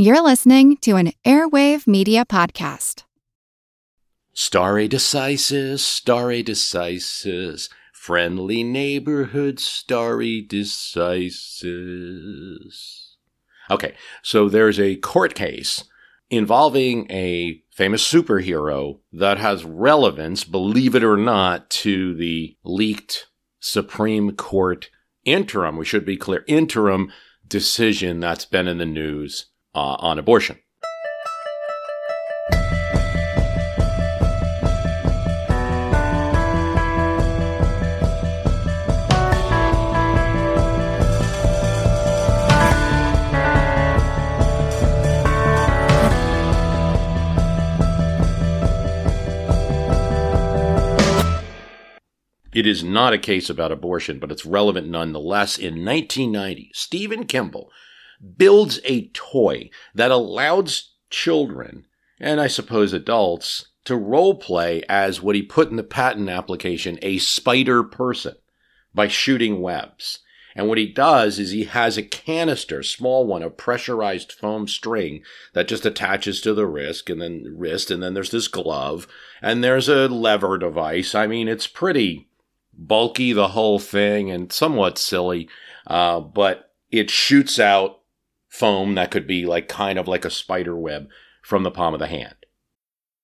You're listening to an Airwave Media Podcast. Stare decisis, Stare decisis, friendly neighborhood Stare decisis. Okay, so there's a court case involving a famous superhero that has relevance, believe it or not, to the leaked Supreme Court interim, we should be clear, interim decision that's been in the news uh, on abortion. It is not a case about abortion, but it's relevant nonetheless. In 1990, Stephen Kimble builds a toy that allows children, and I suppose adults, to role play as what he put in the patent application, a spider person, by shooting webs. And what he does is he has a canister, small one, of pressurized foam string that just attaches to the wrist and then wrist, and then there's this glove, and there's a lever device. I mean, it's pretty bulky, the whole thing, and somewhat silly. Uh, but it shoots out foam that could be like kind of like a spider web from the palm of the hand.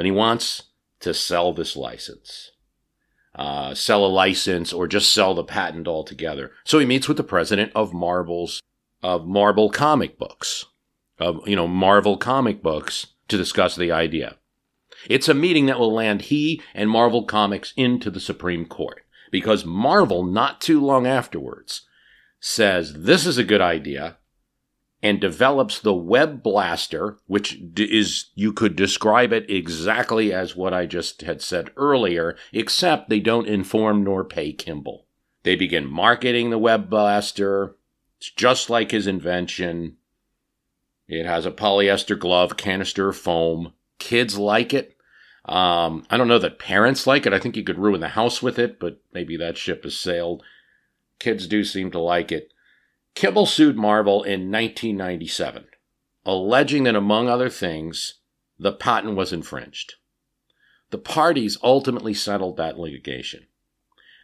Then he wants to sell this license, uh, sell a license, or just sell the patent altogether. So he meets with the president of Marvel's of Marvel comic books, of you know Marvel comic books, to discuss the idea. It's a meeting that will land he and Marvel Comics into the Supreme Court because Marvel, not too long afterwards, says this is a good idea and develops the web blaster, which is, you could describe it exactly as what I just had said earlier, except they don't inform nor pay Kimble. They begin marketing the web blaster. It's just like his invention. It has a polyester glove, canister foam. Kids like it. Um, I don't know that parents like it. I think you could ruin the house with it, but maybe that ship has sailed. Kids do seem to like it. Kimble sued Marvel in 1997, alleging that, among other things, the patent was infringed. The parties ultimately settled that litigation.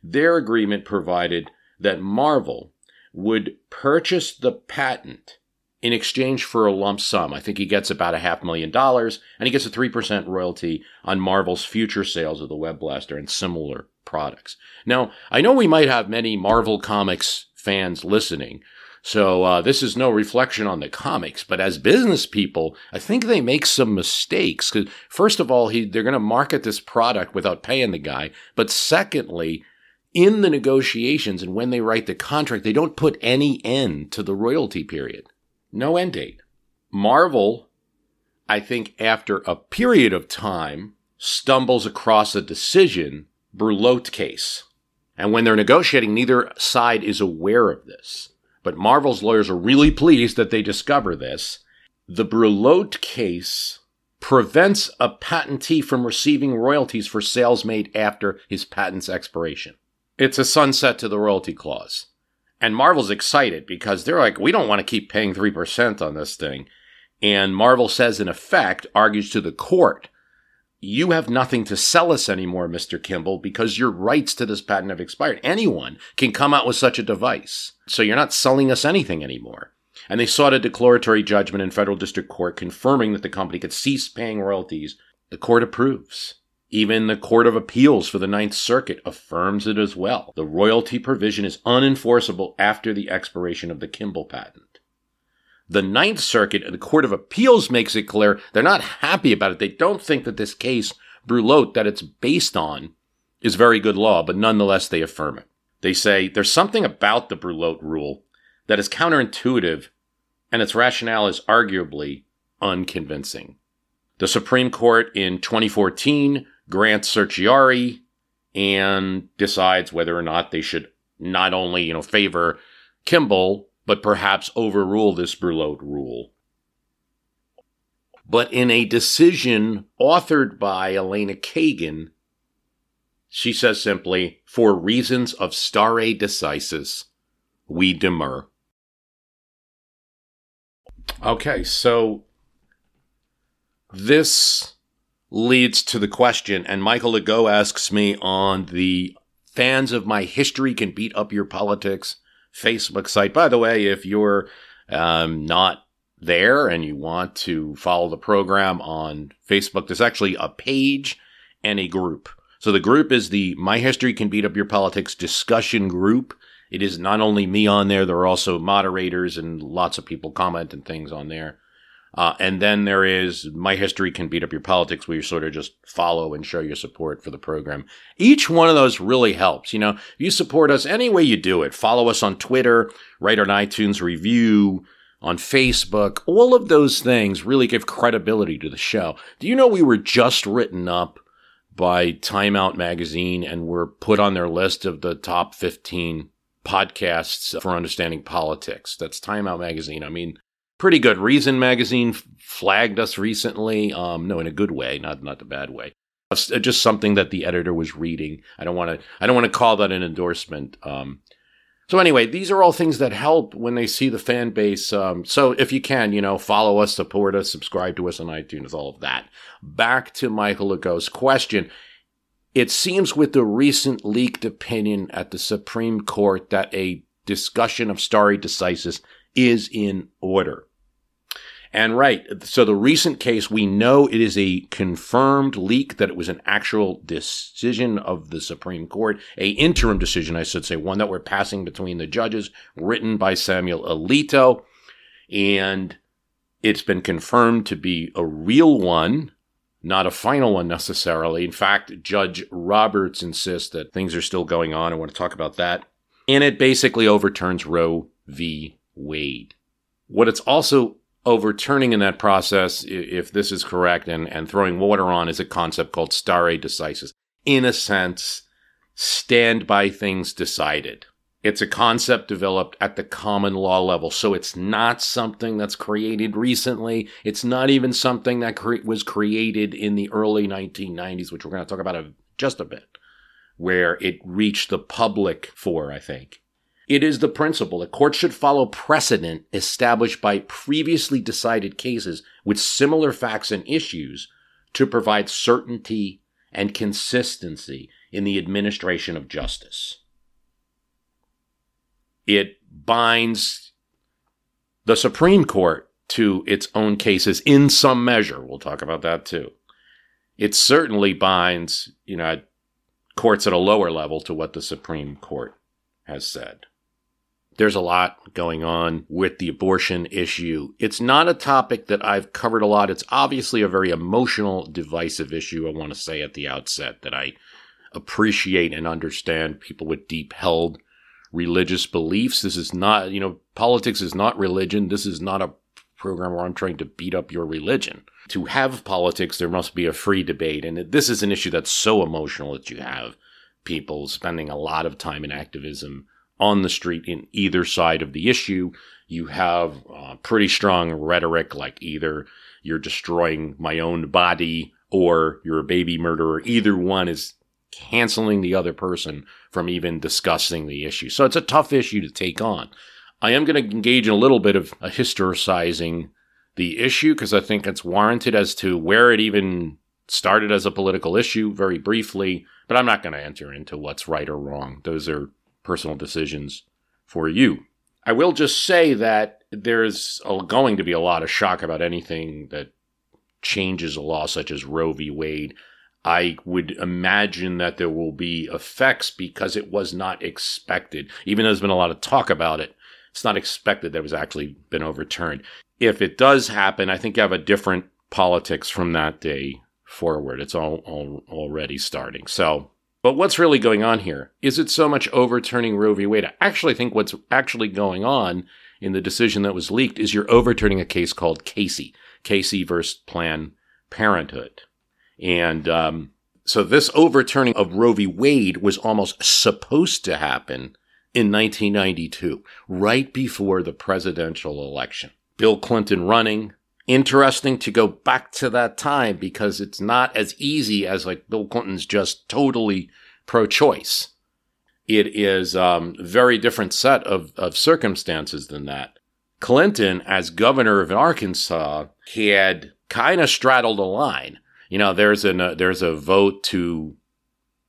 Their agreement provided that Marvel would purchase the patent in exchange for a lump sum. I think he gets about a half million dollars, and he gets a 3% royalty on Marvel's future sales of the Web Blaster and similar products. Now, I know we might have many Marvel Comics fans listening so uh, this is no reflection on the comics, but as business people, I think they make some mistakes. Because first of all, he, they're going to market this product without paying the guy, but secondly, in the negotiations and when they write the contract, they don't put any end to the royalty period. No end date. Marvel, I think, after a period of time, stumbles across a decision, Brulotte case. And when they're negotiating, neither side is aware of this. But Marvel's lawyers are really pleased that they discover this. The Brulotte case prevents a patentee from receiving royalties for sales made after his patent's expiration. It's a sunset to the royalty clause. And Marvel's excited because they're like, we don't want to keep paying 3% on this thing. And Marvel says, in effect, argues to the court you have nothing to sell us anymore, Mr. Kimble, because your rights to this patent have expired. Anyone can come out with such a device. So you're not selling us anything anymore. And they sought a declaratory judgment in federal district court confirming that the company could cease paying royalties. The court approves. Even the Court of Appeals for the Ninth Circuit affirms it as well. The royalty provision is unenforceable after the expiration of the Kimble patent. The Ninth Circuit and the Court of Appeals makes it clear they're not happy about it. They don't think that this case, Brulotte, that it's based on, is very good law, but nonetheless they affirm it. They say there's something about the Brulotte rule that is counterintuitive and its rationale is arguably unconvincing. The Supreme Court in 2014 grants certiorari and decides whether or not they should not only, you know, favor Kimble, but perhaps overrule this Brulotte rule. But in a decision authored by Elena Kagan, she says simply, for reasons of stare decisis, we demur. Okay, so this leads to the question, and Michael Legault asks me on the fans of my history can beat up your politics Facebook site. By the way, if you're um, not there and you want to follow the program on Facebook, there's actually a page and a group. So the group is the My History Can Beat Up Your Politics discussion group. It is not only me on there, there are also moderators and lots of people comment and things on there. Uh, and then there is My History Can Beat Up Your Politics, where you sort of just follow and show your support for the program. Each one of those really helps. You know, you support us any way you do it, follow us on Twitter, write an iTunes review, on Facebook, all of those things really give credibility to the show. Do you know we were just written up by Time Out Magazine and were put on their list of the top 15 podcasts for understanding politics? That's Time Out Magazine. I mean, pretty good. Reason Magazine flagged us recently. Um, no, in a good way, not not the bad way. Just something that the editor was reading. I don't want to. I don't want to call that an endorsement. Um, so anyway, these are all things that help when they see the fan base. Um, so if you can, you know, follow us, support us, subscribe to us on iTunes, all of that. Back to Michael Legault's question. It seems with the recent leaked opinion at the Supreme Court that a discussion of stare decisis is in order. And right, so the recent case, we know it is a confirmed leak that it was an actual decision of the Supreme Court, a interim decision, I should say, one that we're passing between the judges, written by Samuel Alito, and it's been confirmed to be a real one, not a final one necessarily. In fact, Judge Roberts insists that things are still going on. I want to talk about that. And it basically overturns Roe v. Wade. What it's also overturning in that process, if this is correct, and, and throwing water on is a concept called stare decisis. In a sense, stand by things decided. It's a concept developed at the common law level. So it's not something that's created recently. It's not even something that cre- was created in the early 1990s, which we're going to talk about just a bit, where it reached the public for, I think. It is the principle that courts should follow precedent established by previously decided cases with similar facts and issues to provide certainty and consistency in the administration of justice. It binds the Supreme Court to its own cases in some measure. We'll talk about that too. It certainly binds, you know, courts at a lower level to what the Supreme Court has said. There's a lot going on with the abortion issue. It's not a topic that I've covered a lot. It's obviously a very emotional, divisive issue. I want to say at the outset that I appreciate and understand people with deep held religious beliefs. This is not, you know, politics is not religion. This is not a program where I'm trying to beat up your religion. To have politics, there must be a free debate. And this is an issue that's so emotional that you have people spending a lot of time in activism on the street in either side of the issue. You have uh, pretty strong rhetoric like either you're destroying my own body or you're a baby murderer. Either one is canceling the other person from even discussing the issue. So it's a tough issue to take on. I am going to engage in a little bit of a historicizing the issue because I think it's warranted as to where it even started as a political issue very briefly, but I'm not going to enter into what's right or wrong. Those are personal decisions for you. I will just say that there's going to be a lot of shock about anything that changes a law such as Roe v. Wade. I would imagine that there will be effects because it was not expected. Even though there's been a lot of talk about it, it's not expected that it was actually been overturned. If it does happen, I think you have a different politics from that day forward. It's all, all already starting. So but what's really going on here? Is it so much overturning Roe v. Wade? I actually think what's actually going on in the decision that was leaked is you're overturning a case called Casey, Casey versus Planned Parenthood. And um, so this overturning of Roe v. Wade was almost supposed to happen in 1992, right before the presidential election. Bill Clinton running. Interesting to go back to that time because it's not as easy as like Bill Clinton's just totally pro choice. It is a um, very different set of, of circumstances than that. Clinton, as governor of Arkansas, had kind of straddled a line. You know, there's a uh, there's a vote to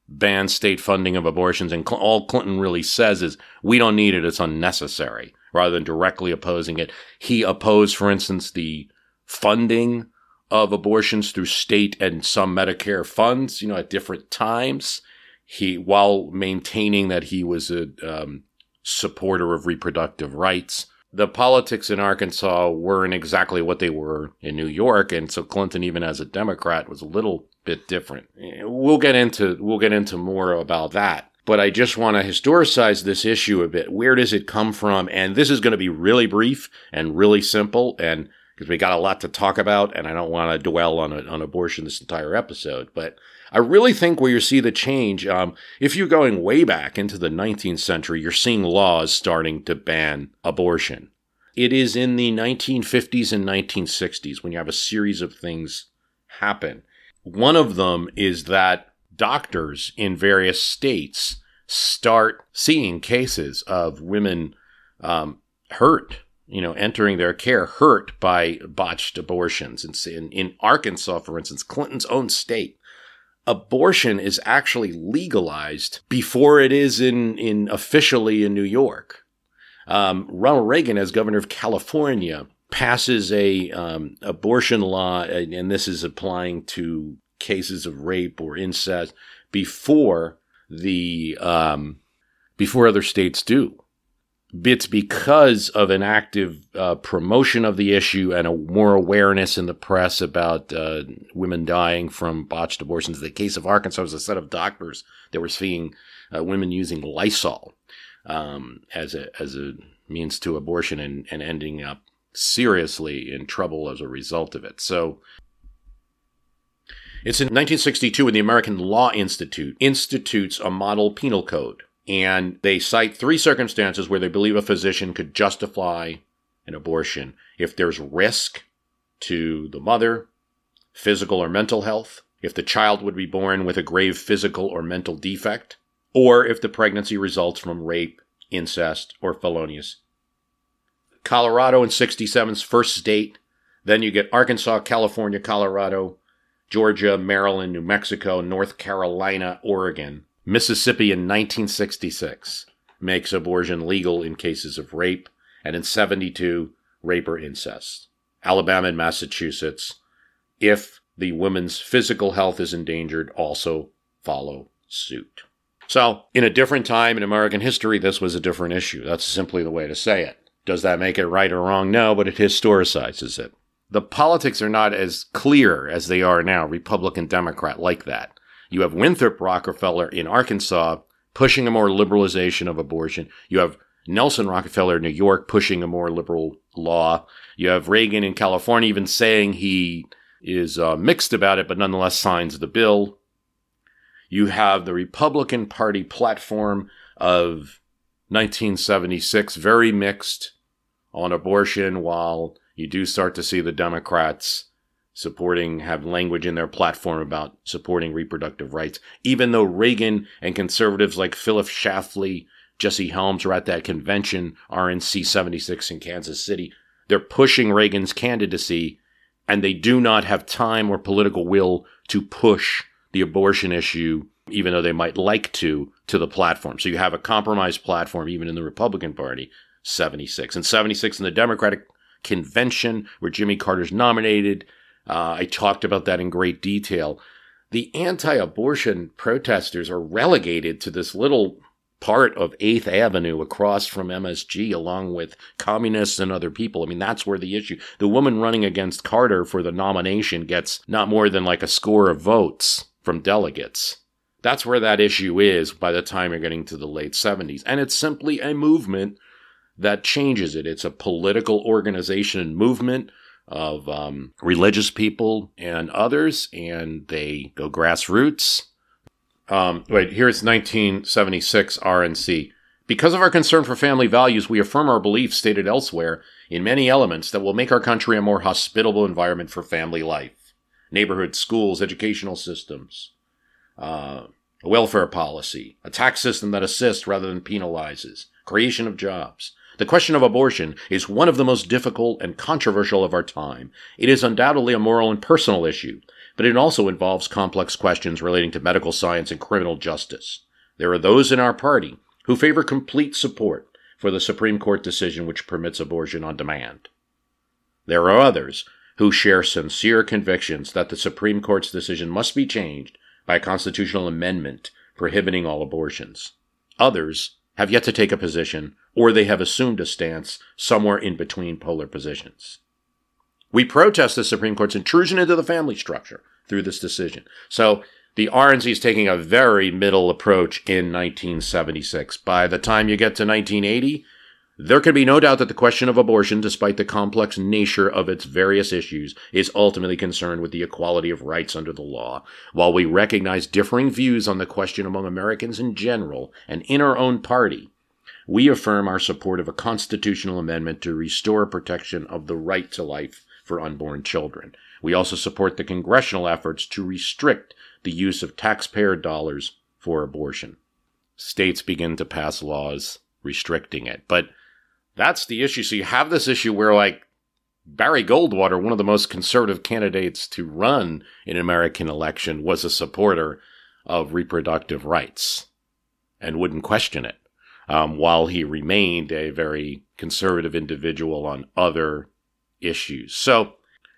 ban state funding of abortions, and Cl- all Clinton really says is we don't need it; it's unnecessary. Rather than directly opposing it, he opposed, for instance, the funding of abortions through state and some Medicare funds. You know, at different times, he while maintaining that he was a um, supporter of reproductive rights the politics in Arkansas weren't exactly what they were in New York, and so Clinton, even as a Democrat, was a little bit different. We'll get into we'll get into more about that. But I just want to historicize this issue a bit. Where does it come from? And this is going to be really brief and really simple, and because we got a lot to talk about, and I don't want to dwell on on abortion this entire episode, but I really think where you see the change, um, if you're going way back into the 19th century, you're seeing laws starting to ban abortion. It is in the 1950s and 1960s when you have a series of things happen. One of them is that doctors in various states start seeing cases of women um, hurt, you know, entering their care hurt by botched abortions. In, in Arkansas, for instance, Clinton's own state, abortion is actually legalized before it is in, in officially in New York. Um, Ronald Reagan, as governor of California, passes a um, abortion law, and this is applying to cases of rape or incest before the um, before other states do it's because of an active uh, promotion of the issue and a more awareness in the press about uh, women dying from botched abortions. The case of Arkansas was a set of doctors that were seeing uh, women using Lysol um, as a as a means to abortion and, and ending up seriously in trouble as a result of it. So. It's in 1962 when the American Law Institute institutes a model penal code and they cite three circumstances where they believe a physician could justify an abortion if there's risk to the mother, physical or mental health, if the child would be born with a grave physical or mental defect, or if the pregnancy results from rape, incest, or felonious. Colorado in 67's first state. Then you get Arkansas, California, Colorado, Georgia, Maryland, New Mexico, North Carolina, Oregon. Mississippi in 1966 makes abortion legal in cases of rape, and in 72, rape or incest. Alabama and Massachusetts, if the woman's physical health is endangered, also follow suit. So, in a different time in American history, this was a different issue. That's simply the way to say it. Does that make it right or wrong? No, but it historicizes it. The politics are not as clear as they are now, Republican, Democrat, like that. You have Winthrop Rockefeller in Arkansas pushing a more liberalization of abortion. You have Nelson Rockefeller in New York pushing a more liberal law. You have Reagan in California even saying he is uh, mixed about it, but nonetheless signs the bill. You have the Republican Party platform of 1976, very mixed on abortion, while you do start to see the Democrats supporting, have language in their platform about supporting reproductive rights. Even though Reagan and conservatives like Phyllis Schlafly, Jesse Helms are at that convention, RNC 76 in Kansas City, they're pushing Reagan's candidacy and they do not have time or political will to push the abortion issue, even though they might like to, to the platform. So you have a compromised platform, even in the Republican Party, 76. And 76 in the Democratic convention, where Jimmy Carter's nominated, uh, I talked about that in great detail. The anti abortion protesters are relegated to this little part of 8th Avenue across from MSG, along with communists and other people. I mean, that's where the issue. The woman running against Carter for the nomination gets not more than like a score of votes from delegates. That's where that issue is by the time you're getting to the late 70s. And it's simply a movement that changes it. It's a political organization and movement of um, religious people and others, and they go grassroots. Um, wait, here's 1976 RNC. Because of our concern for family values, we affirm our beliefs stated elsewhere in many elements that will make our country a more hospitable environment for family life. neighborhood schools, educational systems, uh, a welfare policy, a tax system that assists rather than penalizes, creation of jobs, the question of abortion is one of the most difficult and controversial of our time. It is undoubtedly a moral and personal issue, but it also involves complex questions relating to medical science and criminal justice. There are those in our party who favor complete support for the Supreme Court decision which permits abortion on demand. There are others who share sincere convictions that the Supreme Court's decision must be changed by a constitutional amendment prohibiting all abortions. Others have yet to take a position, or they have assumed a stance somewhere in between polar positions. We protest the Supreme Court's intrusion into the family structure through this decision. So the RNC is taking a very middle approach in 1976. By the time you get to 1980, there can be no doubt that the question of abortion, despite the complex nature of its various issues, is ultimately concerned with the equality of rights under the law. While we recognize differing views on the question among Americans in general and in our own party, we affirm our support of a constitutional amendment to restore protection of the right to life for unborn children. We also support the congressional efforts to restrict the use of taxpayer dollars for abortion. States begin to pass laws restricting it. But that's the issue. So you have this issue where, like, Barry Goldwater, one of the most conservative candidates to run in an American election, was a supporter of reproductive rights and wouldn't question it, um, while he remained a very conservative individual on other issues. So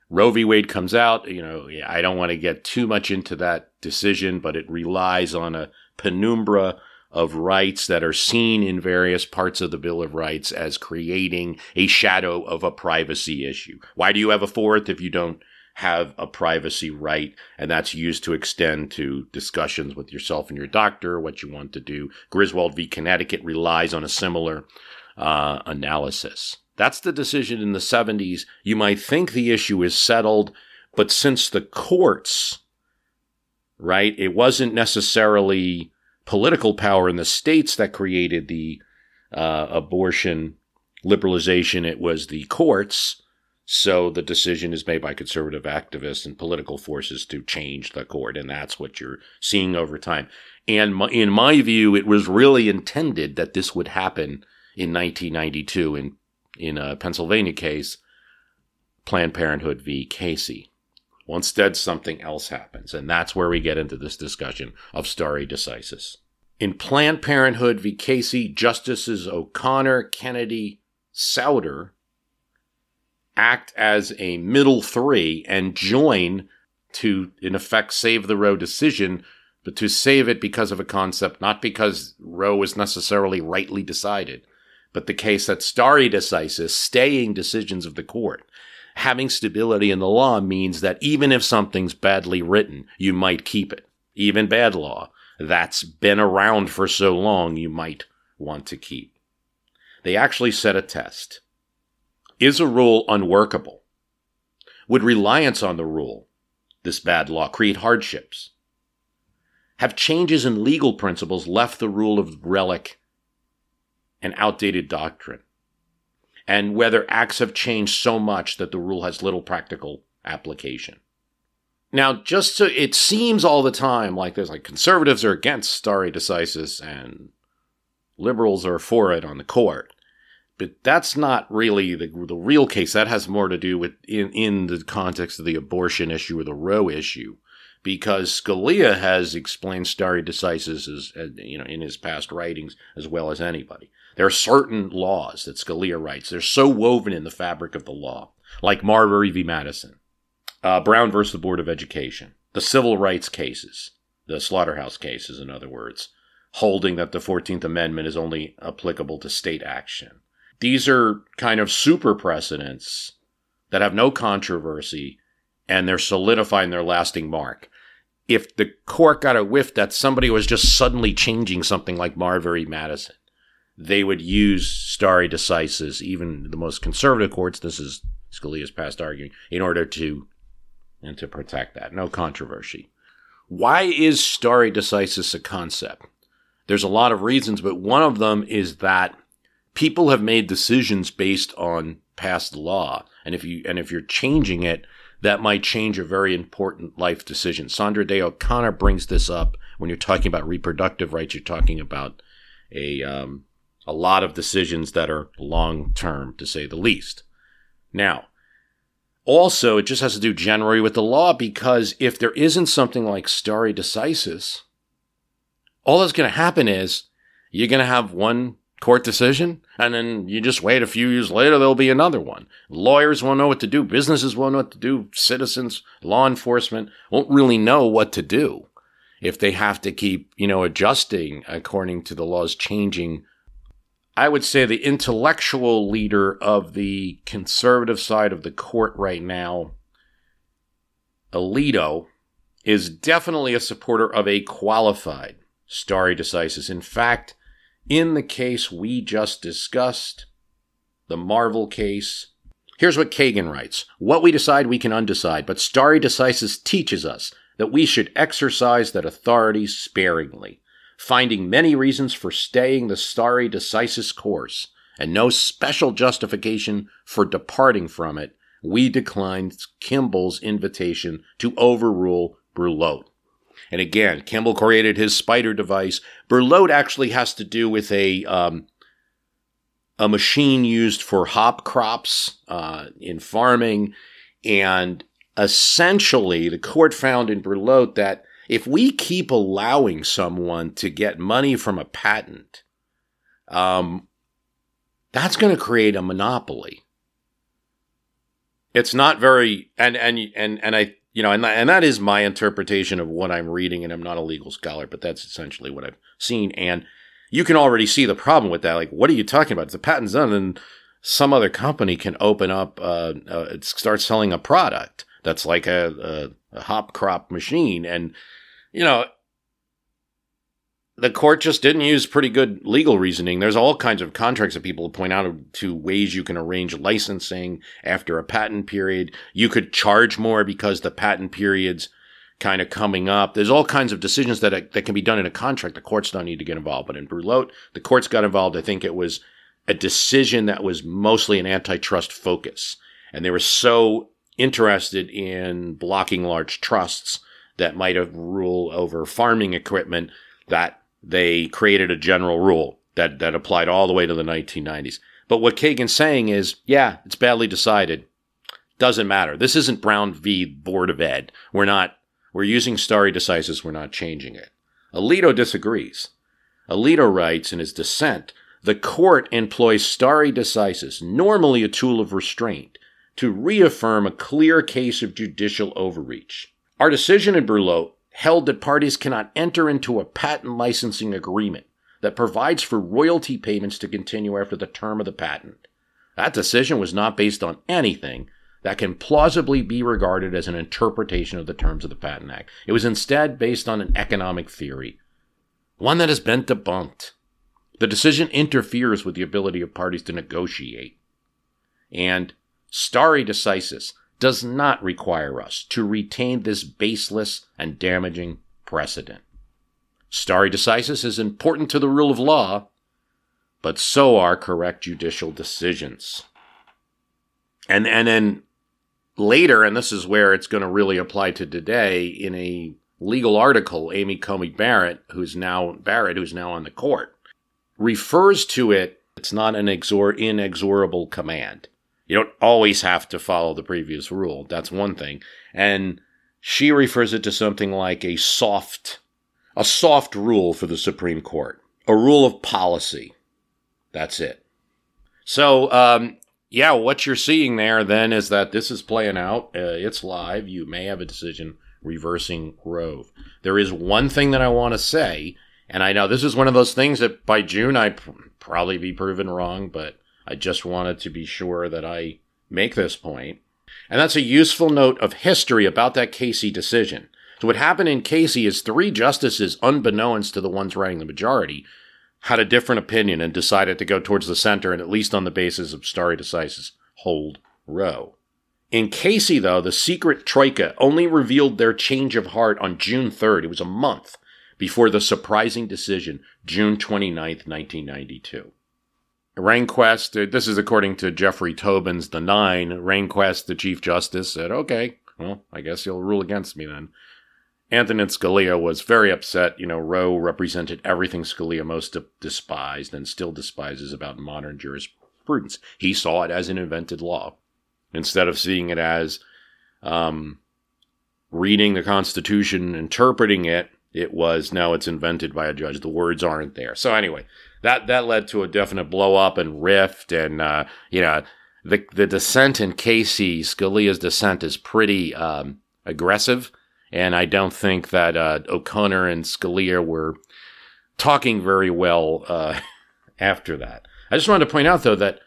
Roe v. Wade comes out. You know, I don't want to get too much into that decision, but it relies on a penumbra of rights that are seen in various parts of the Bill of Rights as creating a shadow of a privacy issue. Why do you have a fourth if you don't have a privacy right? And that's used to extend to discussions with yourself and your doctor, what you want to do. Griswold v. Connecticut relies on a similar uh, analysis. That's the decision in the 70s. You might think the issue is settled, but since the courts, right, it wasn't necessarily political power in the states that created the uh, abortion liberalization. It was the courts. So the decision is made by conservative activists and political forces to change the court. And that's what you're seeing over time. And in my view, it was really intended that this would happen in 1992 in, in a Pennsylvania case, Planned Parenthood v. Casey. Instead, something else happens. And that's where we get into this discussion of stare decisis. In Planned Parenthood v. Casey, Justices O'Connor, Kennedy, Souter act as a middle three and join to, in effect, save the Roe decision, but to save it because of a concept, not because Roe was necessarily rightly decided, but the case that stare decisis, staying decisions of the court, having stability in the law means that even if something's badly written, you might keep it, even bad law, that's been around for so long you might want to keep. They actually set a test. Is a rule unworkable? Would reliance on the rule, this bad law, create hardships? Have changes in legal principles left the rule of relic an outdated doctrine? and whether acts have changed so much that the rule has little practical application. Now, just so it seems all the time like there's like conservatives are against stare decisis and liberals are for it on the court. But that's not really the, the real case. That has more to do with in, in the context of the abortion issue or the Roe issue because Scalia has explained stare decisis as, as, you know in his past writings as well as anybody. There are certain laws that Scalia writes. They're so woven in the fabric of the law, like Marbury v. Madison, uh, Brown versus the Board of Education, the civil rights cases, the slaughterhouse cases, in other words, holding that the 14th Amendment is only applicable to state action. These are kind of super precedents that have no controversy and they're solidifying their lasting mark. If the court got a whiff that somebody was just suddenly changing something like Marbury Madison, they would use stare decisis, even the most conservative courts, this is Scalia's past arguing, in order to and to protect that. No controversy. Why is stare decisis a concept? There's a lot of reasons, but one of them is that people have made decisions based on past law. And if you and if you're changing it, that might change a very important life decision. Sandra Day O'Connor brings this up when you're talking about reproductive rights. You're talking about a um, a lot of decisions that are long term, to say the least. Now, also, it just has to do generally with the law because if there isn't something like stare decisis, all that's going to happen is you're going to have one court decision and then you just wait a few years later, there'll be another one. Lawyers won't know what to do. Businesses won't know what to do. Citizens, law enforcement won't really know what to do if they have to keep, you know, adjusting according to the laws changing I would say the intellectual leader of the conservative side of the court right now, Alito, is definitely a supporter of a qualified stare decisis. In fact, in the case we just discussed, the Marvel case, here's what Kagan writes What we decide, we can undecide, but stare decisis teaches us that we should exercise that authority sparingly finding many reasons for staying the stare decisis course and no special justification for departing from it, we declined Kimble's invitation to overrule Brulotte. And again, Kimble created his spider device. Brulotte actually has to do with a um, a machine used for hop crops uh, in farming, and essentially, the court found in Brulotte that if we keep allowing someone to get money from a patent, um, that's going to create a monopoly. It's not very, and and and and I, you know, and and that is my interpretation of what I'm reading, and I'm not a legal scholar, but that's essentially what I've seen, and you can already see the problem with that. Like, what are you talking about? It's a patent's done, and some other company can open up, uh, uh, start selling a product that's like a, a, a hop crop machine, and you know, the court just didn't use pretty good legal reasoning. There's all kinds of contracts that people point out to ways you can arrange licensing after a patent period. You could charge more because the patent period's kind of coming up. There's all kinds of decisions that that can be done in a contract. The courts don't need to get involved, but in Brulotte, the courts got involved. I think it was a decision that was mostly an antitrust focus, and they were so interested in blocking large trusts that might have rule over farming equipment that they created a general rule that, that applied all the way to the 1990s. But what Kagan's saying is, yeah, it's badly decided. Doesn't matter. This isn't Brown v. Board of Ed. We're not, we're using stare decisis. We're not changing it. Alito disagrees. Alito writes in his dissent, the court employs stare decisis, normally a tool of restraint, to reaffirm a clear case of judicial overreach. Our decision in Brulotte held that parties cannot enter into a patent licensing agreement that provides for royalty payments to continue after the term of the patent. That decision was not based on anything that can plausibly be regarded as an interpretation of the terms of the Patent Act. It was instead based on an economic theory, one that has been debunked. The decision interferes with the ability of parties to negotiate. And stare decisis does not require us to retain this baseless and damaging precedent. Stare decisis is important to the rule of law, but so are correct judicial decisions. And and then later, and this is where it's going to really apply to today, in a legal article, Amy Coney Barrett, who's now Barrett, who's now on the court, refers to it. It's not an exor- inexorable command. You don't always have to follow the previous rule. That's one thing. And she refers it to something like a soft, a soft rule for the Supreme Court, a rule of policy. That's it. So, um, yeah, what you're seeing there then is that this is playing out. Uh, it's live. You may have a decision reversing Roe. There is one thing that I want to say, and I know this is one of those things that by June I'd probably be proven wrong, but I just wanted to be sure that I make this point. And that's a useful note of history about that Casey decision. So, what happened in Casey is three justices, unbeknownst to the ones writing the majority, had a different opinion and decided to go towards the center, and at least on the basis of stare decisis, hold Roe. In Casey, though, the secret troika only revealed their change of heart on June 3rd. It was a month before the surprising decision, June 29th, 1992. Rehnquist, uh, this is according to Jeffrey Toobin's The Nine, Rehnquist, the Chief Justice, said, okay, well, I guess you'll rule against me then. Antonin Scalia was very upset. You know, Roe represented everything Scalia most despised and still despises about modern jurisprudence. He saw it as an invented law instead of seeing it as um, reading the Constitution, interpreting it. It was now it's invented by a judge. The words aren't there. So anyway, that that led to a definite blow up and rift, and uh, you know the the dissent in Casey Scalia's dissent is pretty um, aggressive and I don't think that uh, O'Connor and Scalia were talking very well uh, after that. I just wanted to point out, though, that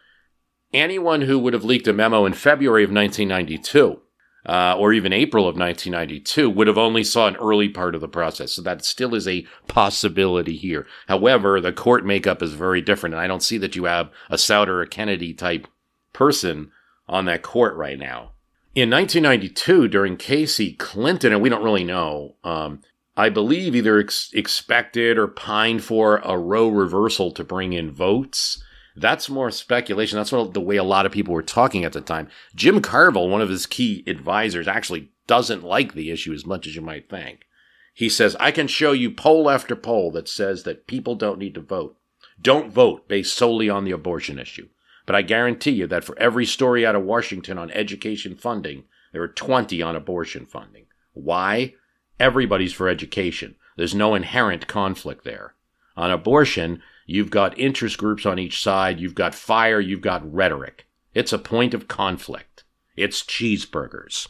anyone who would have leaked a memo in February of 1992 uh, or even April of 1992 would have only saw an early part of the process. So that still is a possibility here. However, the court makeup is very different, and I don't see that you have a Souter or Kennedy type person on that court right now. In 1992, during Casey, Clinton, and we don't really know, um, I believe either ex- expected or pined for a Roe reversal to bring in votes. That's more speculation. That's what the way a lot of people were talking at the time. Jim Carville, one of his key advisors, actually doesn't like the issue as much as you might think. He says, I can show you poll after poll that says that people don't need to vote. Don't vote based solely on the abortion issue. But I guarantee you that for every story out of Washington on education funding, there are 20 on abortion funding. Why? Everybody's for education. There's no inherent conflict there. On abortion, you've got interest groups on each side, you've got fire, you've got rhetoric. It's a point of conflict. It's cheeseburgers.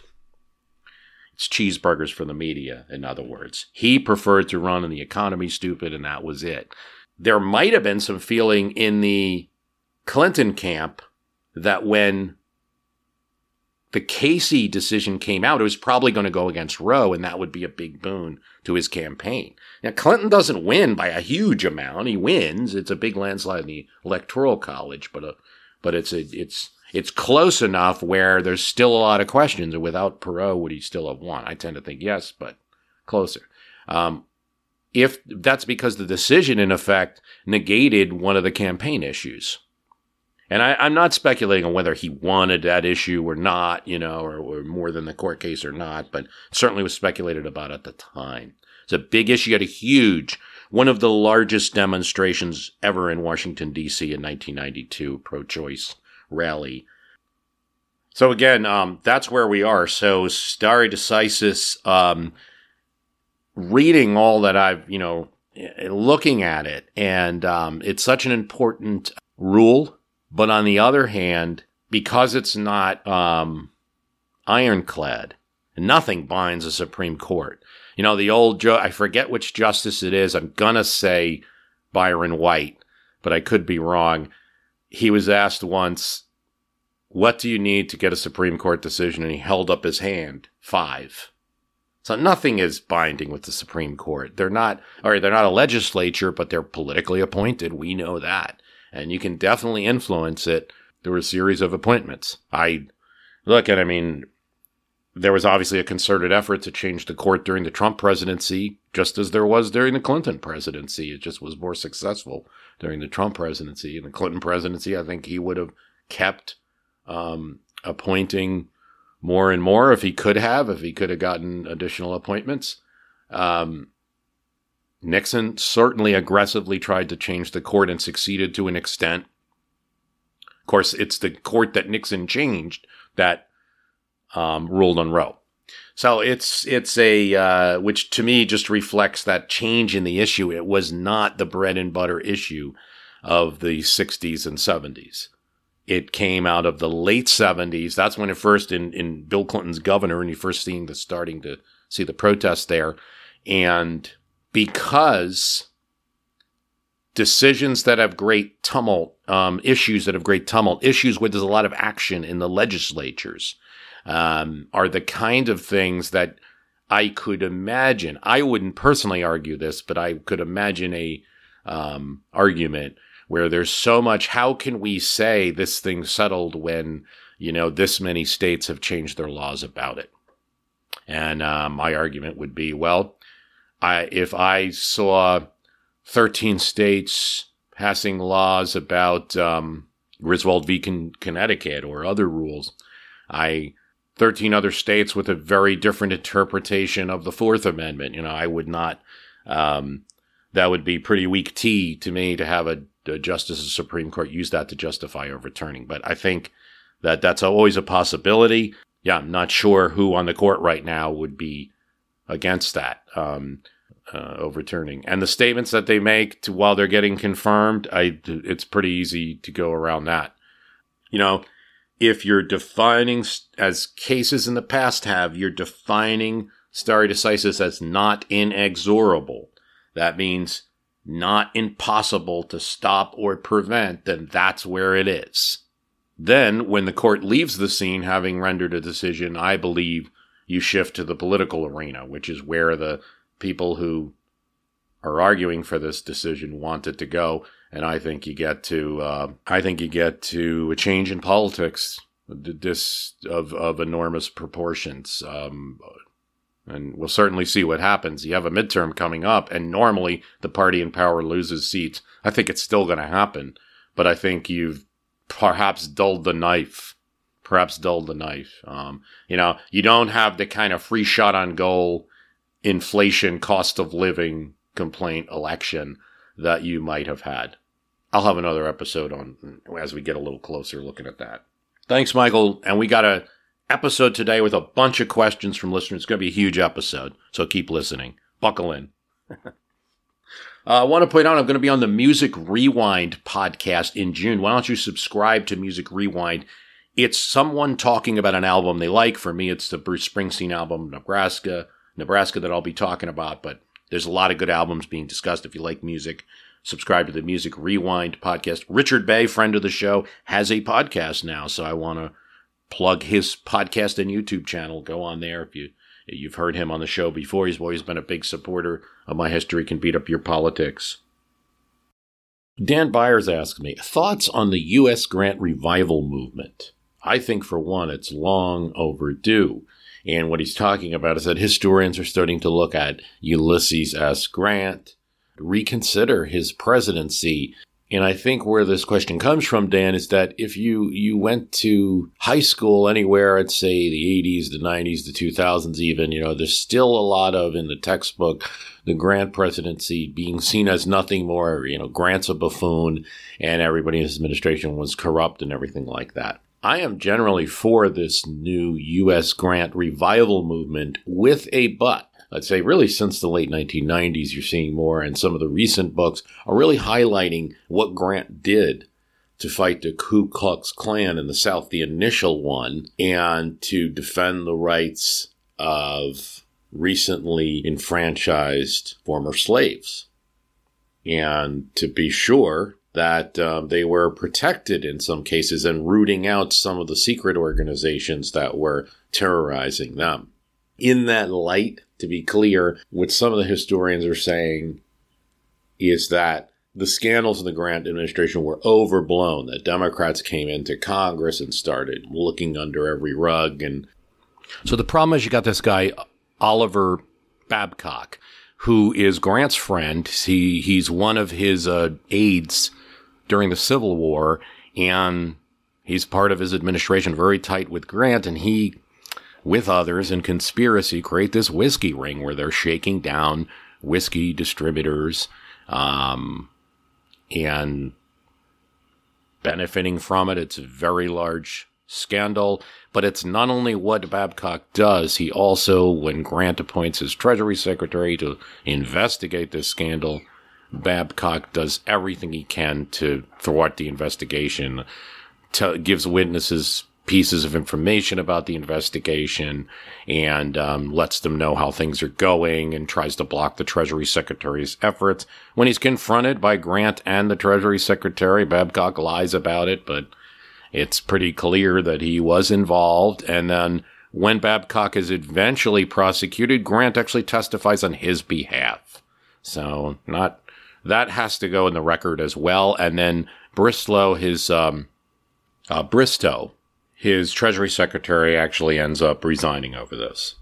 It's cheeseburgers for the media, in other words. He preferred to run on the economy stupid, and that was it. There might have been some feeling in the Clinton camp that when the Casey decision came out, it was probably going to go against Roe, and that would be a big boon to his campaign. Now, Clinton doesn't win by a huge amount. He wins. It's a big landslide in the electoral college, but a, uh, but it's a, it's it's close enough where there's still a lot of questions. Without Perot, would he still have won? I tend to think yes, but closer. Um, if that's because the decision, in effect, negated one of the campaign issues. And I, am not speculating on whether he wanted that issue or not, you know, or, or, more than the court case or not, but certainly was speculated about at the time. It's a big issue, had a huge, one of the largest demonstrations ever in Washington, D.C. in 1992, pro choice rally. So again, um, that's where we are. So stare decisis, um, reading all that I've, you know, looking at it, and um, it's such an important rule but on the other hand, because it's not um, ironclad, nothing binds the Supreme Court. You know, the old, I forget which justice it is. I'm going to say Byron White, but I could be wrong. He was asked once, What do you need to get a Supreme Court decision? And he held up his hand, five. So nothing is binding with the Supreme Court. They're not, or they're not a legislature, but they're politically appointed. We know that and you can definitely influence it through a series of appointments. I look at, I mean, there was obviously a concerted effort to change the court during the Trump presidency, just as there was during the Clinton presidency. It just was more successful during the Trump presidency. In the Clinton presidency, I think he would have kept um, appointing more and more if he could have, if he could have gotten additional appointments. Um, Nixon certainly aggressively tried to change the court and succeeded to an extent. Of course, it's the court that Nixon changed that um, ruled on Roe. So it's it's a uh, which to me just reflects that change in the issue. It was not the bread and butter issue of the 60s and 70s. It came out of the late 70s. That's when it first in in Bill Clinton's governor, and you first seeing the starting to see the protests there, and because decisions that have great tumult, um, issues that have great tumult, issues where there's a lot of action in the legislatures, um, are the kind of things that I could imagine. I wouldn't personally argue this, but I could imagine a um, argument where there's so much. How can we say this thing settled when you know this many states have changed their laws about it? And uh, my argument would be, well, I if I saw 13 states passing laws about um, Griswold v. Con- Connecticut or other rules, I 13 other states with a very different interpretation of the Fourth Amendment. You know, I would not. Um, that would be pretty weak tea to me to have a, a justice of the Supreme Court use that to justify overturning. But I think that that's always a possibility. Yeah, I'm not sure who on the court right now would be against that um, uh, overturning. And the statements that they make to, while they're getting confirmed, I, it's pretty easy to go around that. You know, if you're defining, as cases in the past have, you're defining stare decisis as not inexorable. That means not impossible to stop or prevent, then that's where it is. Then, when the court leaves the scene having rendered a decision, I believe you shift to the political arena, which is where the people who are arguing for this decision want it to go. And I think you get to, uh, I think you get to a change in politics, this of of enormous proportions. Um, and we'll certainly see what happens. You have a midterm coming up, and normally the party in power loses seats. I think it's still going to happen, but I think you've perhaps dulled the knife. Perhaps dulled the knife. Um, you know, you don't have the kind of free shot on goal, inflation, cost of living complaint election that you might have had. I'll have another episode on as we get a little closer looking at that. Thanks, Michael. And we got a episode today with a bunch of questions from listeners. It's going to be a huge episode, so keep listening. Buckle in. uh, I want to point out I'm going to be on the Music Rewind podcast in June. Why don't you subscribe to Music Rewind? It's someone talking about an album they like. For me, it's the Bruce Springsteen album, Nebraska, Nebraska, that I'll be talking about. But there's a lot of good albums being discussed. If you like music, subscribe to the Music Rewind podcast. Richard Bay, friend of the show, has a podcast now, so I want to plug his podcast and YouTube channel. Go on there if you you've heard him on the show before. He's always been a big supporter of my history can beat up your politics. Dan Byers asks me thoughts on the U.S. grant revival movement. I think, for one, it's long overdue. And what he's talking about is that historians are starting to look at Ulysses S. Grant, reconsider his presidency, and I think where this question comes from, Dan, is that if you you went to high school anywhere, I'd say the 80s, the 90s, the 2000s, even, you know, there's still a lot of in the textbook the Grant presidency being seen as nothing more, you know, Grant's a buffoon, and everybody in his administration was corrupt and everything like that. I am generally for this new U.S. Grant revival movement with a but. I'd say really since the late 1990s, you're seeing more, and some of the recent books are really highlighting what Grant did to fight the Ku Klux Klan in the South, the initial one, and to defend the rights of recently enfranchised former slaves. And to be sure that um, they were protected in some cases and rooting out some of the secret organizations that were terrorizing them. In that light, to be clear, what some of the historians are saying is that the scandals in the Grant administration were overblown, that Democrats came into Congress and started looking under every rug. And so the problem is you got this guy, Orville Babcock, who is Grant's friend. He, he's one of his uh, aides during the Civil War, and he's part of his administration, very tight with Grant, and he with others in conspiracy create this whiskey ring where they're shaking down whiskey distributors um, and benefiting from it. It's a very large scandal, but it's not only what Babcock does, he also, when Grant appoints his Treasury Secretary to investigate this scandal, Babcock does everything he can to thwart the investigation, to, gives witnesses pieces of information about the investigation and um, lets them know how things are going and tries to block the Treasury Secretary's efforts. When he's confronted by Grant and the Treasury Secretary, Babcock lies about it, but it's pretty clear that he was involved. And then when Babcock is eventually prosecuted, Grant actually testifies on his behalf. So not that has to go in the record as well. And then Bristow, his um, uh, Bristow, his Treasury Secretary, actually ends up resigning over this.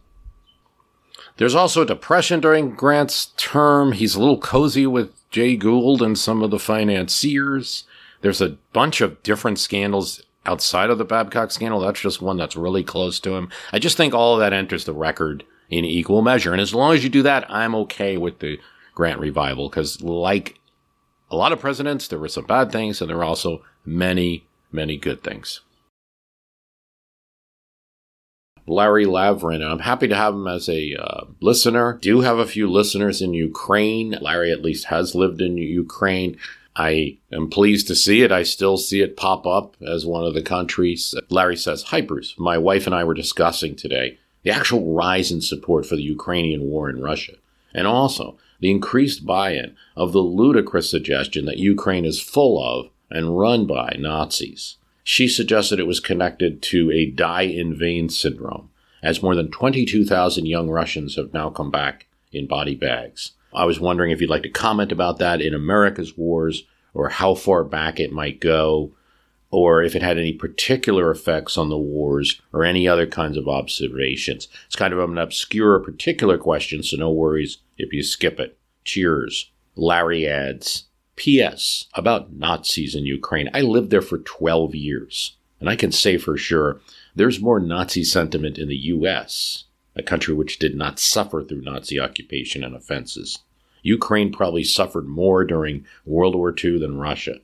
There's also a depression during Grant's term. He's a little cozy with Jay Gould and some of the financiers. There's a bunch of different scandals outside of the Babcock scandal. That's just one that's really close to him. I just think all of that enters the record in equal measure. And as long as you do that, I'm okay with the Grant revival because, like a lot of presidents, there were some bad things and there were also many, many good things. Larry Lavrin. I'm happy to have him as a uh, listener. Do have a few listeners in Ukraine. Larry at least has lived in Ukraine. I am pleased to see it. I still see it pop up as one of the countries. Larry says, Hi, Bruce. My wife and I were discussing today the actual rise in support for the Ukrainian war in Russia, and also the increased buy in of the ludicrous suggestion that Ukraine is full of and run by Nazis. She suggested it was connected to a die in vain syndrome, as more than 22,000 young Russians have now come back in body bags. I was wondering if you'd like to comment about that in America's wars, or how far back it might go, or if it had any particular effects on the wars, or any other kinds of observations. It's kind of an obscure, particular question, so no worries if you skip it. Cheers. Larry adds, P.S. About Nazis in Ukraine. I lived there for 12 years, and I can say for sure there's more Nazi sentiment in the U.S., a country which did not suffer through Nazi occupation and offenses. Ukraine probably suffered more during World War II than Russia.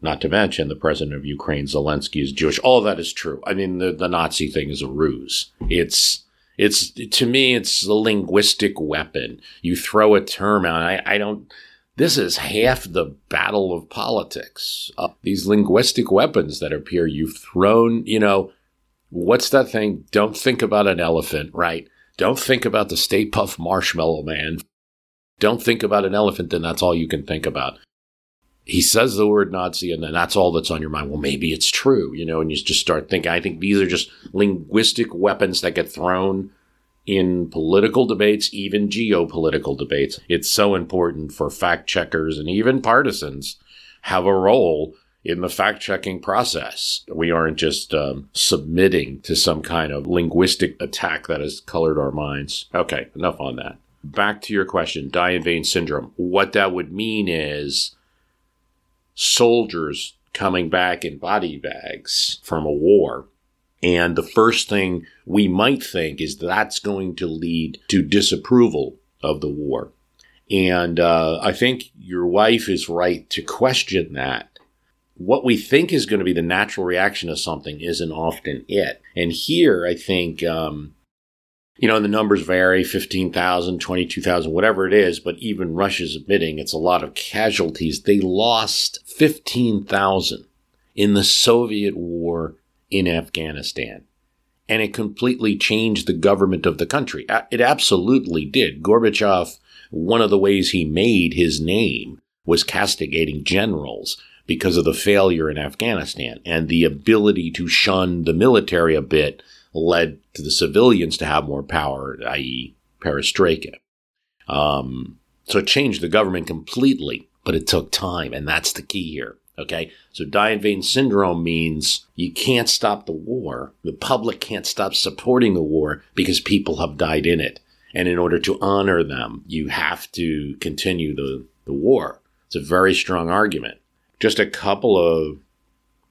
Not to mention the president of Ukraine, Zelensky, is Jewish. All that is true. I mean, the, the Nazi thing is a ruse. It's it's to me, it's a linguistic weapon. You throw a term out. I, I don't this is half the battle of politics. Uh, these linguistic weapons that appear, you've thrown, you know, what's that thing? Don't think about an elephant, right? Don't think about the Stay Puft Marshmallow Man. Don't think about an elephant, then that's all you can think about. He says the word Nazi, and then that's all that's on your mind. Well, maybe it's true, you know, and you just start thinking. I think these are just linguistic weapons that get thrown in political debates, even geopolitical debates. It's so important for fact checkers and even partisans have a role in the fact checking process. We aren't just um, submitting to some kind of linguistic attack that has colored our minds. Okay, enough on that. Back to your question die in vain syndrome. What that would mean is soldiers coming back in body bags from a war and the first thing we might think is that's going to lead to disapproval of the war. And uh, I think your wife is right to question that. What we think is going to be the natural reaction to something isn't often it. And here, I think, um, you know, the numbers vary 15,000, 22,000, whatever it is, but even Russia's admitting it's a lot of casualties. They lost 15,000 in the Soviet war in Afghanistan. And it completely changed the government of the country. It absolutely did. Gorbachev, one of the ways he made his name was castigating generals because of the failure in Afghanistan and the ability to shun the military a bit led to the civilians to have more power, i.e., perestroika. Um, so it changed the government completely, but it took time, and that's the key here. Okay. So die in vain syndrome means you can't stop the war. The public can't stop supporting the war because people have died in it. And in order to honor them, you have to continue the, the war. It's a very strong argument. Just a couple of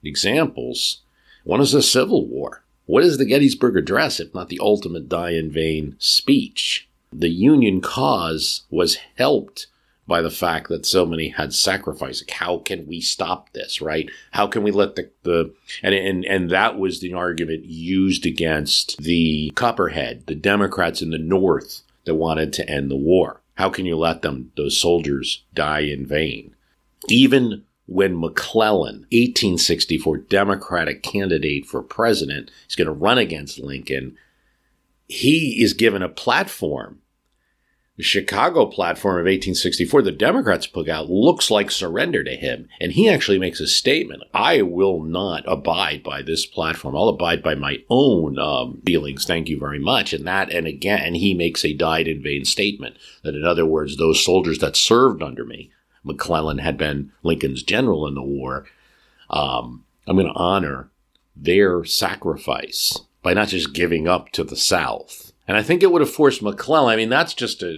examples. One is the Civil War. What is the Gettysburg Address if not the ultimate die in vain speech? The Union cause was helped by the fact that so many had sacrificed. Like, how can we stop this, right? How can we let the, the and, and, and that was the argument used against the Copperhead, the Democrats in the North that wanted to end the war. How can you let them, those soldiers, die in vain? Even when McClellan, 1864 Democratic candidate for president, is going to run against Lincoln, he is given a platform the Chicago platform of 1864, the Democrats put out, looks like surrender to him. And he actually makes a statement I will not abide by this platform. I'll abide by my own um, feelings. Thank you very much. And that, and again, he makes a died in vain statement that, in other words, those soldiers that served under me, McClellan had been Lincoln's general in the war, um, I'm going to honor their sacrifice by not just giving up to the South and I think it would have forced McClellan. I mean, that's just a,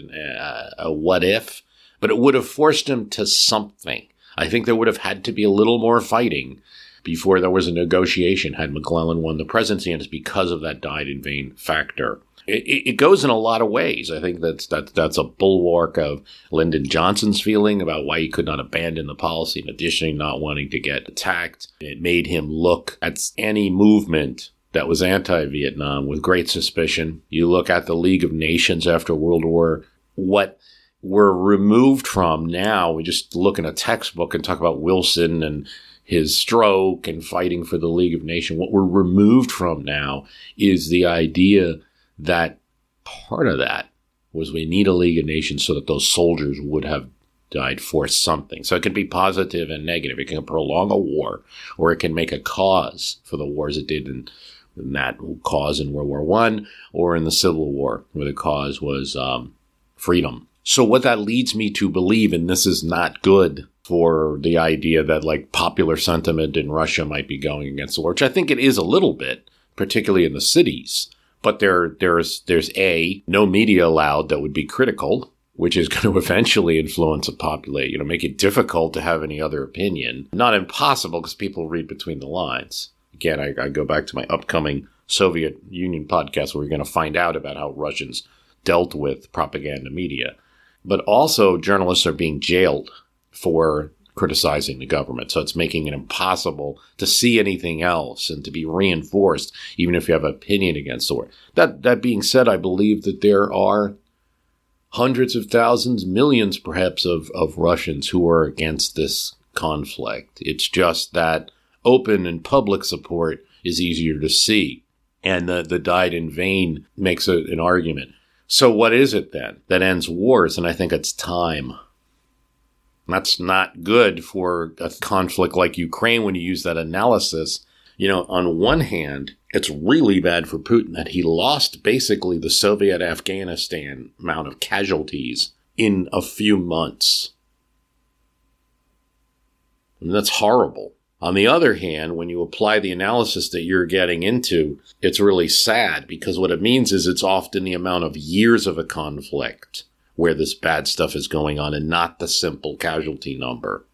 a, a what if, but it would have forced him to something. I think there would have had to be a little more fighting before there was a negotiation had McClellan won the presidency, and it's because of that died in vain factor. It, it, goes in a lot of ways. I think that's that, that's a bulwark of Lyndon Johnson's feeling about why he could not abandon the policy, in addition not wanting to get attacked. It made him look at any movement that was anti Vietnam with great suspicion. You look at the League of Nations after World War, what we're removed from now, we just look in a textbook and talk about Wilson and his stroke and fighting for the League of Nations. What we're removed from now is the idea that part of that was we need a League of Nations so that those soldiers would have died for something. So it can be positive and negative. It can prolong a war, or it can make a cause for the wars it did in that cause in World War One or in the Civil War, where the cause was um, freedom. So what that leads me to believe, and this is not good for the idea that like popular sentiment in Russia might be going against the war, which I think it is a little bit, particularly in the cities. But there, there's, there's a no media allowed that would be critical, which is going to eventually influence a populate, you know, make it difficult to have any other opinion. Not impossible because people read between the lines again, I, I go back to my upcoming Soviet Union podcast where we're going to find out about how Russians dealt with propaganda media. But also, journalists are being jailed for criticizing the government. So it's making it impossible to see anything else and to be reinforced, even if you have an opinion against the war. That, that being said, I believe that there are hundreds of thousands, millions perhaps, of, of Russians who are against this conflict. It's just that open and public support is easier to see. And the, the died in vain makes a, an argument. So what is it then that ends wars? And I think it's time. That's not good for a conflict like Ukraine when you use that analysis. You know, on one hand, it's really bad for Putin that he lost basically the Soviet Afghanistan amount of casualties in a few months. I mean, that's horrible. On the other hand, when you apply the analysis that you're getting into, it's really sad because what it means is it's often the amount of years of a conflict where this bad stuff is going on and not the simple casualty number.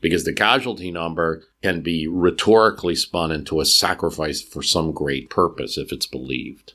Because the casualty number can be rhetorically spun into a sacrifice for some great purpose if it's believed.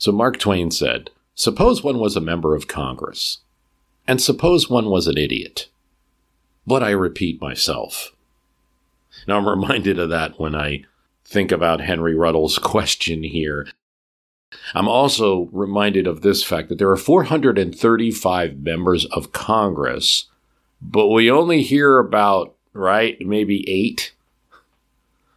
So Mark Twain said, Suppose one was a member of Congress, and suppose one was an idiot. But I repeat myself. Now I'm reminded of that when I think about Henry Ruddle's question here. I'm also reminded of this fact that there are 435 members of Congress, but we only hear about, right, maybe eight.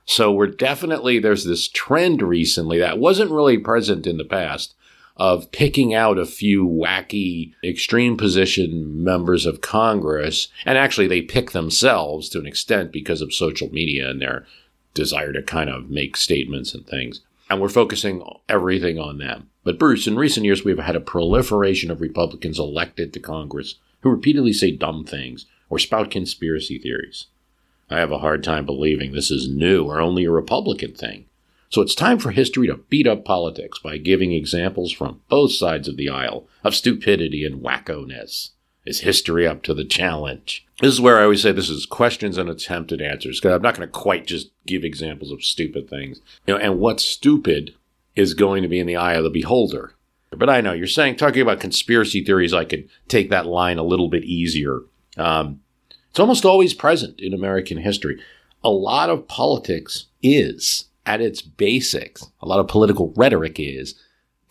So we're definitely, there's this trend recently that wasn't really present in the past of picking out a few wacky extreme position members of Congress. And actually, they pick themselves to an extent because of social media and their desire to kind of make statements and things. And we're focusing everything on them. But Bruce, in recent years, we've had a proliferation of Republicans elected to Congress who repeatedly say dumb things or spout conspiracy theories. I have a hard time believing this is new or only a Republican thing. So it's time for history to beat up politics by giving examples from both sides of the aisle of stupidity and wackoness. Is history up to the challenge? This is where I always say this is questions and attempted answers because I'm not going to quite just give examples of stupid things. You know, and what's stupid is going to be in the eye of the beholder. But I know you're saying talking about conspiracy theories, I could take that line a little bit easier. Um, it's almost always present in American history. A lot of politics is at its basics, a lot of political rhetoric is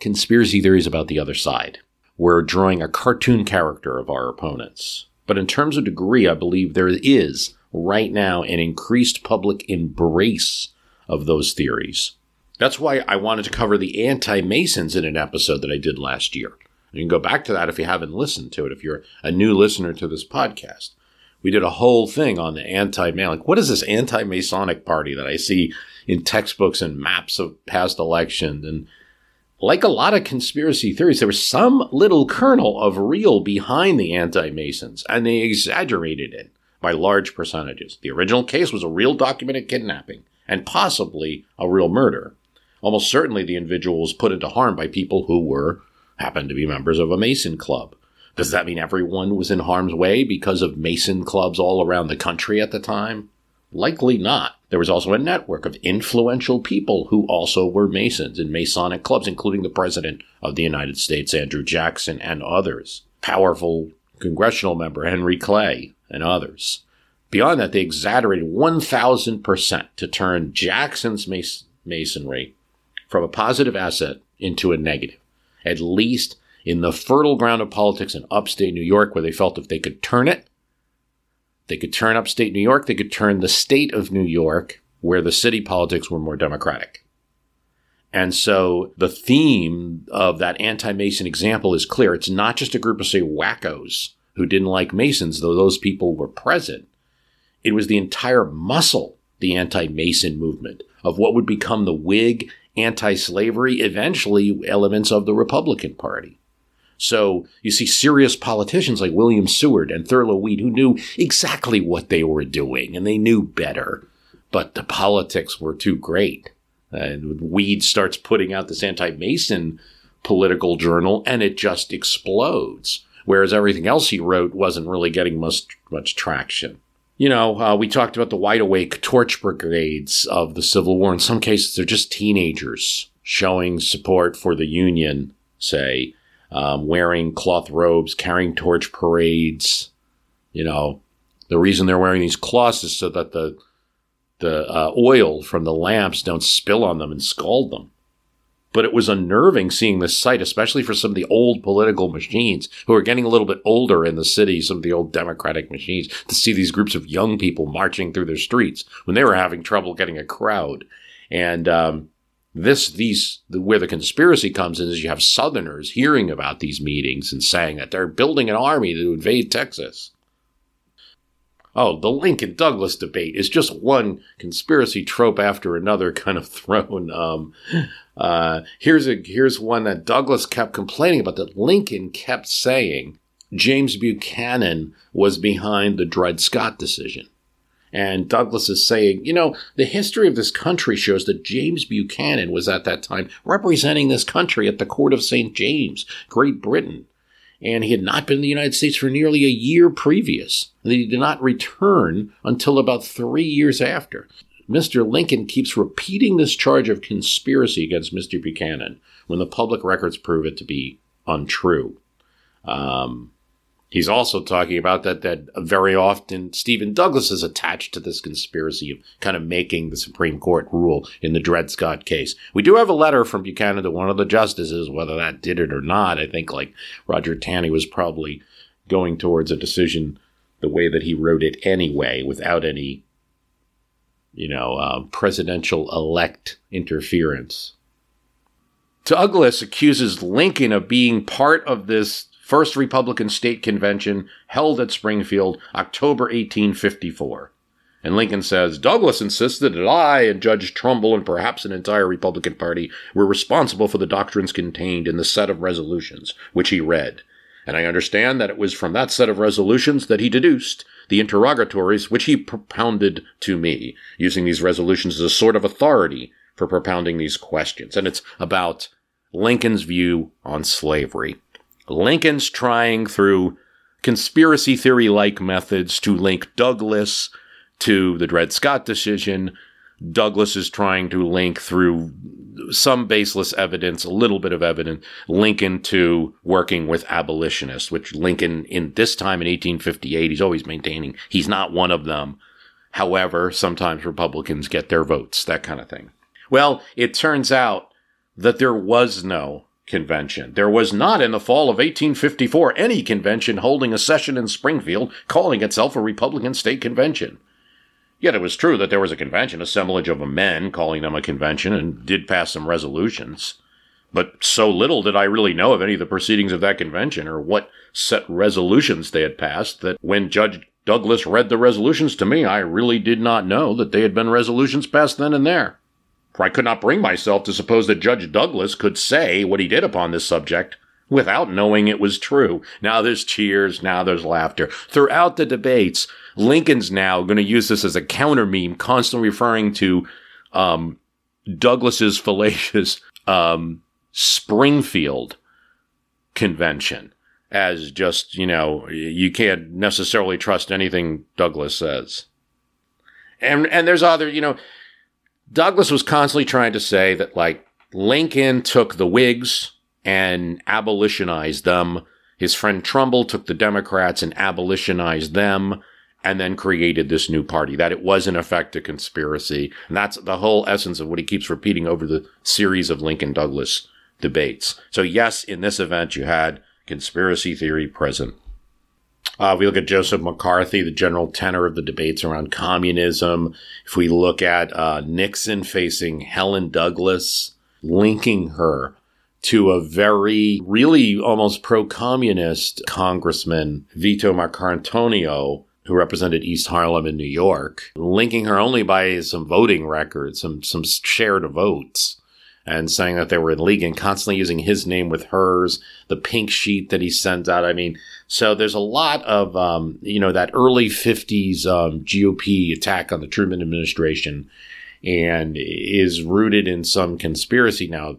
conspiracy theories about the other side. We're drawing a cartoon character of our opponents. But in terms of degree, I believe there is right now an increased public embrace of those theories. That's why I wanted to cover the anti Masons in an episode that I did last year. You can go back to that if you haven't listened to it, if you're a new listener to this podcast. We did a whole thing on the anti Like, what is this anti Masonic party that I see in textbooks and maps of past elections. And like a lot of conspiracy theories, there was some little kernel of real behind the anti Masons, and they exaggerated it by large percentages. The original case was a real documented kidnapping and possibly a real murder. Almost certainly the individual was put into harm by people who were happened to be members of a Mason club. Does that mean everyone was in harm's way because of Mason clubs all around the country at the time? Likely not. There was also a network of influential people who also were Masons in Masonic clubs, including the President of the United States, Andrew Jackson, and others. Powerful congressional member Henry Clay, and others. Beyond that, they exaggerated 1,000% to turn Jackson's masonry from a positive asset into a negative, at least in the fertile ground of politics in upstate New York, where they felt if they could turn it, they could turn upstate New York. They could turn the state of New York, where the city politics were more democratic. And so the theme of that anti Mason example is clear. It's not just a group of, say, wackos who didn't like Masons, though those people were present. It was the entire muscle, the anti Mason movement, of what would become the Whig anti slavery, eventually elements of the Republican Party. So you see serious politicians like William Seward and Thurlow Weed who knew exactly what they were doing and they knew better, but the politics were too great. And Weed starts putting out this anti-Mason political journal and it just explodes. Whereas everything else he wrote wasn't really getting much, much traction. You know, uh, we talked about the wide awake torch brigades of the Civil War. In some cases, they're just teenagers showing support for the Union, say, um, wearing cloth robes, carrying torch parades. You know, the reason they're wearing these cloths is so that the the uh, oil from the lamps don't spill on them and scald them. But it was unnerving seeing this sight, especially for some of the old political machines who are getting a little bit older in the city, some of the old democratic machines, to see these groups of young people marching through their streets when they were having trouble getting a crowd. And um, this these where the conspiracy comes in is you have Southerners hearing about these meetings and saying that they're building an army to invade Texas. Oh, the Lincoln Douglas debate is just one conspiracy trope after another kind of thrown. Um, uh, here's a here's one that Douglas kept complaining about that Lincoln kept saying James Buchanan was behind the Dred Scott decision. And Douglas is saying, you know, the history of this country shows that James Buchanan was at that time representing this country at the court of St. James, Great Britain. And he had not been in the United States for nearly a year previous. And he did not return until about three years after. Mr. Lincoln keeps repeating this charge of conspiracy against Mr. Buchanan when the public records prove it to be untrue. Um, He's also talking about that that very often Stephen Douglas is attached to this conspiracy of kind of making the Supreme Court rule in the Dred Scott case. We do have a letter from Buchanan to one of the justices, whether that did it or not. I think like Roger Taney was probably going towards a decision the way that he wrote it anyway, without any, you know, uh, presidential elect interference. Douglas accuses Lincoln of being part of this First Republican State Convention held at Springfield, October 1854. And Lincoln says, Douglas insisted that I and Judge Trumbull and perhaps an entire Republican Party were responsible for the doctrines contained in the set of resolutions which he read. And I understand that it was from that set of resolutions that he deduced the interrogatories which he propounded to me, using these resolutions as a sort of authority for propounding these questions. And it's about Lincoln's view on slavery. Lincoln's trying through conspiracy theory like methods to link Douglas to the Dred Scott decision. Douglas is trying to link through some baseless evidence, a little bit of evidence, Lincoln to working with abolitionists, which Lincoln in this time in 1858, he's always maintaining he's not one of them. However, sometimes Republicans get their votes, that kind of thing. Well, it turns out that there was no convention. There was not in the fall of 1854 any convention holding a session in Springfield calling itself a Republican state convention. Yet it was true that there was a convention, assemblage of men calling them a convention, and did pass some resolutions. But so little did I really know of any of the proceedings of that convention or what set resolutions they had passed that when Judge Douglas read the resolutions to me, I really did not know that they had been resolutions passed then and there for I could not bring myself to suppose that Judge Douglas could say what he did upon this subject without knowing it was true. Now there's cheers, now there's laughter. Throughout the debates, Lincoln's now going to use this as a counter meme, constantly referring to um, Douglas's fallacious um, Springfield convention as just, you know, you can't necessarily trust anything Douglas says. And and there's other, you know, Douglas was constantly trying to say that, like, Lincoln took the Whigs and abolitionized them. His friend Trumbull took the Democrats and abolitionized them and then created this new party. That it was, in effect, a conspiracy. And that's the whole essence of what he keeps repeating over the series of Lincoln Douglas debates. So, yes, in this event, you had conspiracy theory present. Uh, if we look at Joseph McCarthy, the general tenor of the debates around communism. If we look at uh, Nixon facing Helen Douglas, linking her to a very, really almost pro communist congressman, Vito Marcantonio, who represented East Harlem in New York, linking her only by some voting records, some, some shared votes and saying that they were in league and constantly using his name with hers, the pink sheet that he sends out. I mean, so there's a lot of, um, you know, that early 50s um, GOP attack on the Truman administration and is rooted in some conspiracy. Now,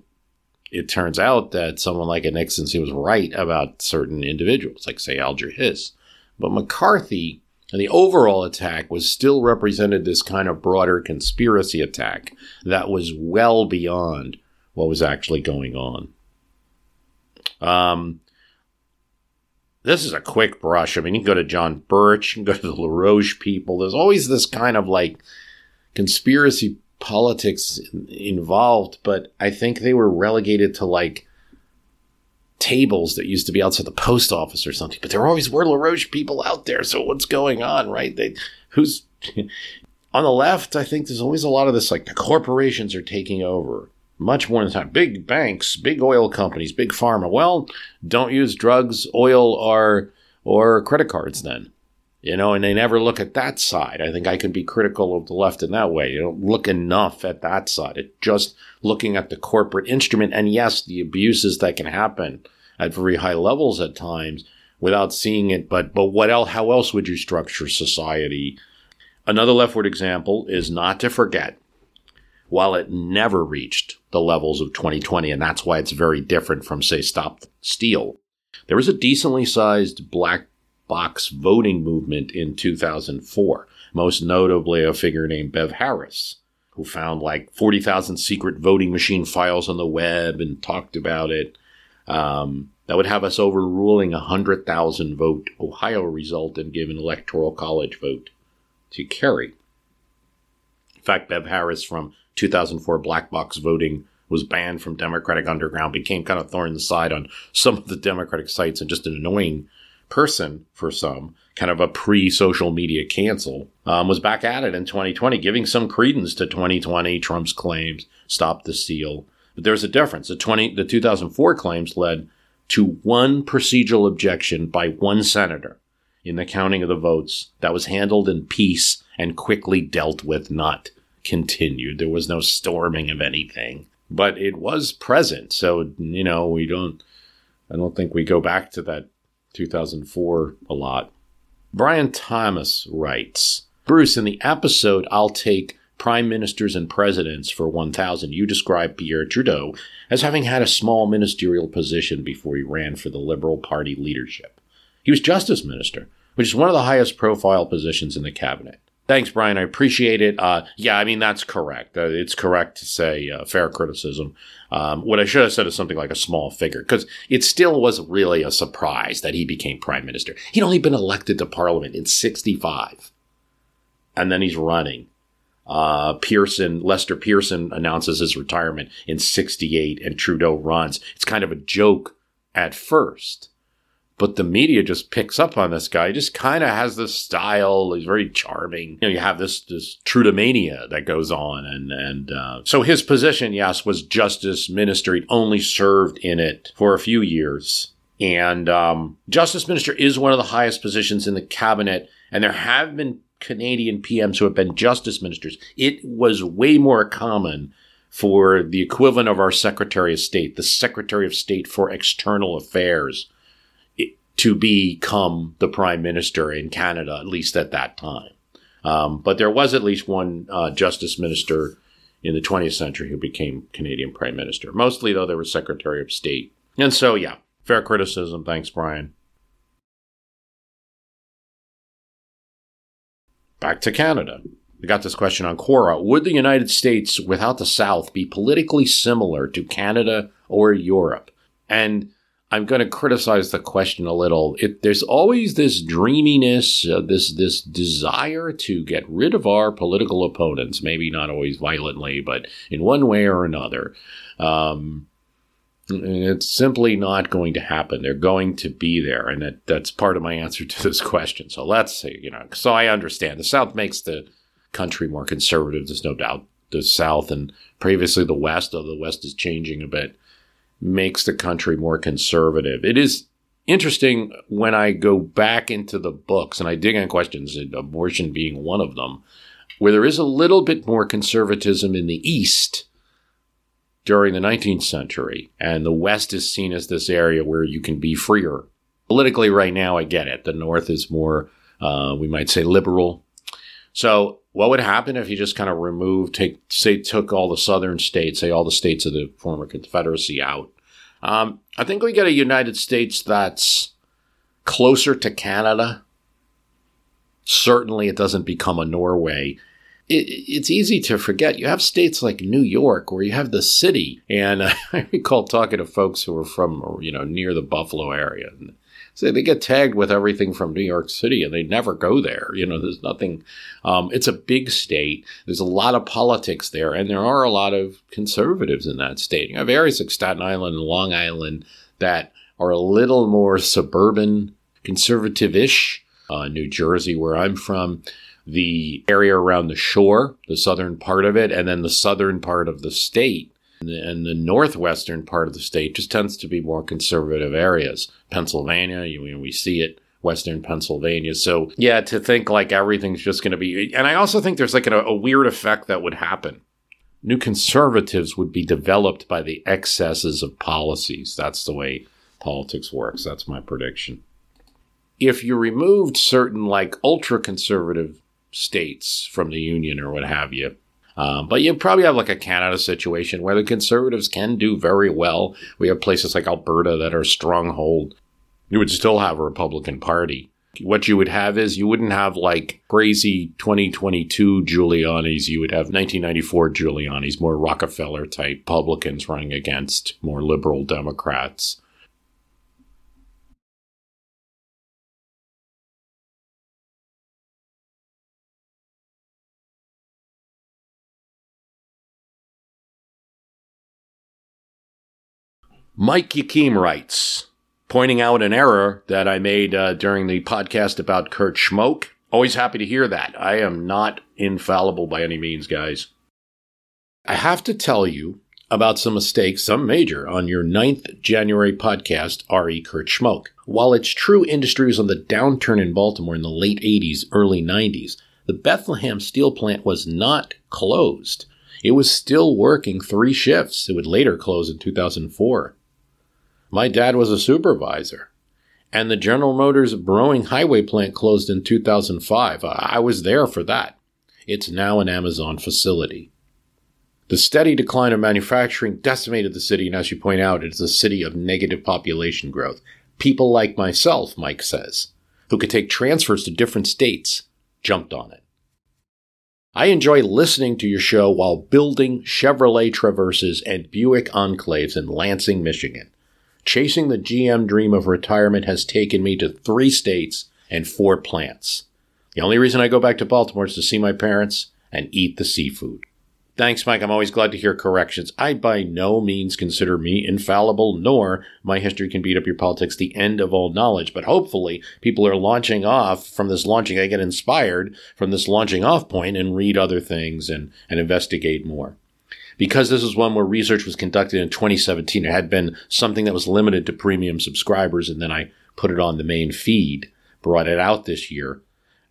it turns out that someone like a Nixon was right about certain individuals, like, say, Alger Hiss. But McCarthy and the overall attack was still represented this kind of broader conspiracy attack that was well beyond what was actually going on. Um, this is a quick brush. I mean, you can go to John Birch, you can go to the LaRouche people. There's always this kind of like conspiracy politics involved, but I think they were relegated to like tables that used to be outside the post office or something. But there always were LaRouche people out there. So what's going on, right? They who's on the left? I think there's always a lot of this like the corporations are taking over. Much more than time. Big banks, big oil companies, big pharma. Well, don't use drugs, oil, or or credit cards then. You know, and they never look at that side. I think I can be critical of the left in that way. You don't look enough at that side. It's just looking at the corporate instrument. And yes, the abuses that can happen at very high levels at times without seeing it. But but what else? How else would you structure society? Another leftward example is not to forget while it never reached the levels of 2020, and that's why it's very different from, say, Stop Steal. There was a decently sized black box voting movement in 2004, most notably a figure named Bev Harris, who found like 40,000 secret voting machine files on the web and talked about it. Um, that would have us overruling a 100,000 vote Ohio result and give an electoral college vote to Kerry. In fact, Bev Harris from 2004 black box voting was banned from Democratic Underground, became kind of thorn in the side on some of the Democratic sites and just an annoying person for some, kind of a pre social media cancel, um, was back at it in 2020, giving some credence to 2020 Trump's claims, stop the steal. But there's a difference. The 20, the 2004 claims led to one procedural objection by one senator in the counting of the votes that was handled in peace and quickly dealt with, not continued. There was no storming of anything, but it was present. So, you know, we don't, I don't think we go back to that 2004 a lot. Brian Thomas writes Bruce, in the episode, I'll take prime ministers and presidents for 1000, you describe Pierre Trudeau as having had a small ministerial position before he ran for the Liberal Party leadership. He was justice minister, which is one of the highest profile positions in the cabinet. Thanks, Brian. I appreciate it. Uh, yeah, I mean, that's correct. Uh, it's correct to say uh, fair criticism. Um, what I should have said is something like a small figure, because it still was really a surprise that he became prime minister. He'd only been elected to parliament in 65. And then he's running. Uh, Pearson, Lester Pearson announces his retirement in 68 and Trudeau runs. It's kind of a joke at first but the media just picks up on this guy. He just kind of has this style. He's very charming. You know, you have this this Trudeaumania that goes on, and and uh, so his position, yes, was justice minister. He only served in it for a few years, and um, justice minister is one of the highest positions in the cabinet. And there have been Canadian PMs who have been justice ministers. It was way more common for the equivalent of our Secretary of State, the Secretary of State for External Affairs to become the prime minister in Canada, at least at that time. Um, but there was at least one uh, justice minister in the 20th century who became Canadian prime minister. Mostly, though, they were secretary of state. And so, yeah, fair criticism. Thanks, Brian. Back to Canada. We got this question on Quora. Would the United States without the South be politically similar to Canada or Europe? And I'm going to criticize the question a little. It, there's always this dreaminess, uh, this this desire to get rid of our political opponents. Maybe not always violently, but in one way or another. Um, it's simply not going to happen. They're going to be there, and that, that's part of my answer to this question. So let's see, you know. So I understand the South makes the country more conservative. There's no doubt. The South and previously the West, though the West is changing a bit makes the country more conservative. It is interesting when I go back into the books and I dig on questions, abortion being one of them, where there is a little bit more conservatism in the East during the 19th century, and the West is seen as this area where you can be freer. Politically, right now, I get it. The North is more, uh, we might say, liberal. So, what would happen if you just kind of removed, take, say, took all the southern states, say, all the states of the former Confederacy out, um, I think we get a United States that's closer to Canada. Certainly, it doesn't become a Norway. It, it's easy to forget. You have states like New York where you have the city, and I recall talking to folks who were from you know near the Buffalo area, and so they get tagged with everything from New York City and they never go there. You know, there's nothing. Um, it's a big state. There's a lot of politics there, and there are a lot of conservatives in that state. You have areas like Staten Island and Long Island that are a little more suburban, conservative ish. Uh, New Jersey, where I'm from, the area around the shore, the southern part of it, and then the southern part of the state And the northwestern part of the state just tends to be more conservative areas. Pennsylvania, you, we see it Western Pennsylvania. So, yeah, to think like everything's just going to be. And I also think there's like a, a weird effect that would happen. New conservatives would be developed by the excesses of policies. That's the way politics works. That's my prediction. If you removed certain like ultra conservative states from the union or what have you, um, but you probably have like a Canada situation where the conservatives can do very well. We have places like Alberta that are stronghold you would still have a Republican Party. What you would have is you wouldn't have like crazy 2022 Giuliani's. You would have 1994 Giuliani's, more Rockefeller type Republicans running against more liberal Democrats. Mike Yakim writes pointing out an error that I made uh, during the podcast about Kurt Schmoke. Always happy to hear that. I am not infallible by any means, guys. I have to tell you about some mistakes, some major, on your 9th January podcast, R.E. Kurt Schmoke. While it's true industry was on the downturn in Baltimore in the late 80s, early 90s, the Bethlehem steel plant was not closed. It was still working three shifts. It would later close in 2004. My dad was a supervisor. And the General Motors Broening Highway plant closed in 2005. I was there for that. It's now an Amazon facility. The steady decline of manufacturing decimated the city, and as you point out, it is a city of negative population growth. People like myself, Mike says, who could take transfers to different states, jumped on it. I enjoy listening to your show while building Chevrolet Traverses and Buick Enclaves in Lansing, Michigan. Chasing the GM dream of retirement has taken me to three states and four plants. The only reason I go back to Baltimore is to see my parents and eat the seafood. Thanks, Mike. I'm always glad to hear corrections. I by no means consider me infallible, nor my history can beat up your politics the end of all knowledge. But hopefully, people are launching off from this launching. I get inspired from this launching off point and read other things and, and investigate more because this is one where research was conducted in 2017, it had been something that was limited to premium subscribers, and then I put it on the main feed, brought it out this year.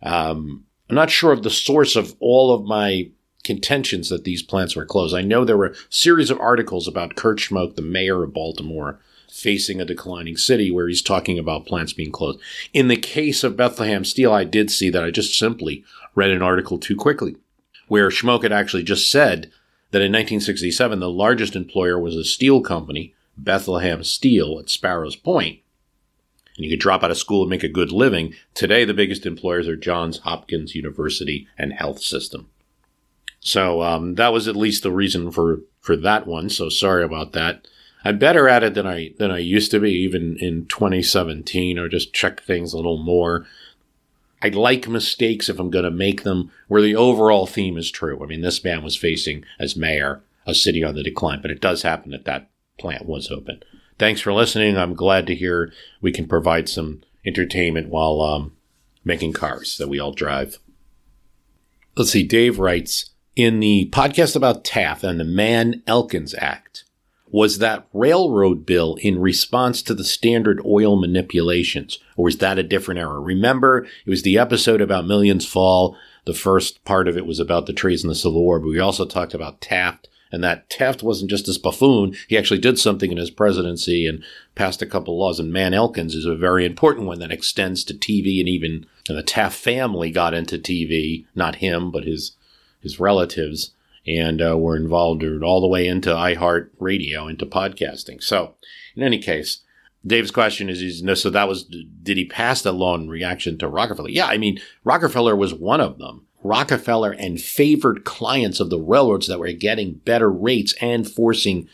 Um, I'm not sure of the source of all of my contentions that these plants were closed. I know there were a series of articles about Kurt Schmoke, the mayor of Baltimore, facing a declining city where he's talking about plants being closed. In the case of Bethlehem Steel, I did see that I just simply read an article too quickly where Schmoke had actually just said that in 1967 the largest employer was a steel company, Bethlehem Steel at Sparrows Point. And you could drop out of school and make a good living. Today, the biggest employers are Johns Hopkins University and Health System. So um, that was at least the reason for, for that one. So sorry about that. I'm better at it than I than I used to be, even in 2017, or just check things a little more. I like mistakes if I'm going to make them where the overall theme is true. I mean, this man was facing, as mayor, a city on the decline, but it does happen that that plant was open. Thanks for listening. I'm glad to hear we can provide some entertainment while um, making cars that we all drive. Let's see. Dave writes in the podcast about Taft and the Mann Elkins Act was that railroad bill in response to the standard oil manipulations, or was that a different era? Remember, it was the episode about Millions Fall. The first part of it was about the trees in the Civil War, but we also talked about Taft and that Taft wasn't just this buffoon. He actually did something in his presidency and passed a couple laws. And Mann Elkins is a very important one that extends to TV and even and the Taft family got into TV, not him, but his his relatives and uh, were involved all the way into iHeart Radio, into podcasting. So, in any case, Dave's question is, is so that was, did he pass that law in reaction to Rockefeller? Yeah, I mean, Rockefeller was one of them. Rockefeller and favored clients of the railroads that were getting better rates and forcing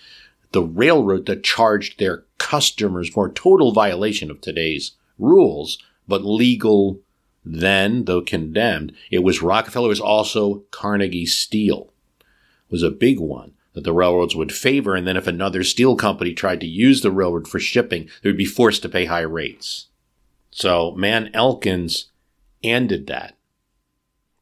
the railroad to charge their customers more total violation of today's rules, but legal then, though condemned. It was Rockefeller, it was also Carnegie Steel was a big one that the railroads would favor. And then if another steel company tried to use the railroad for shipping, they would be forced to pay high rates. So Mann Elkins ended that.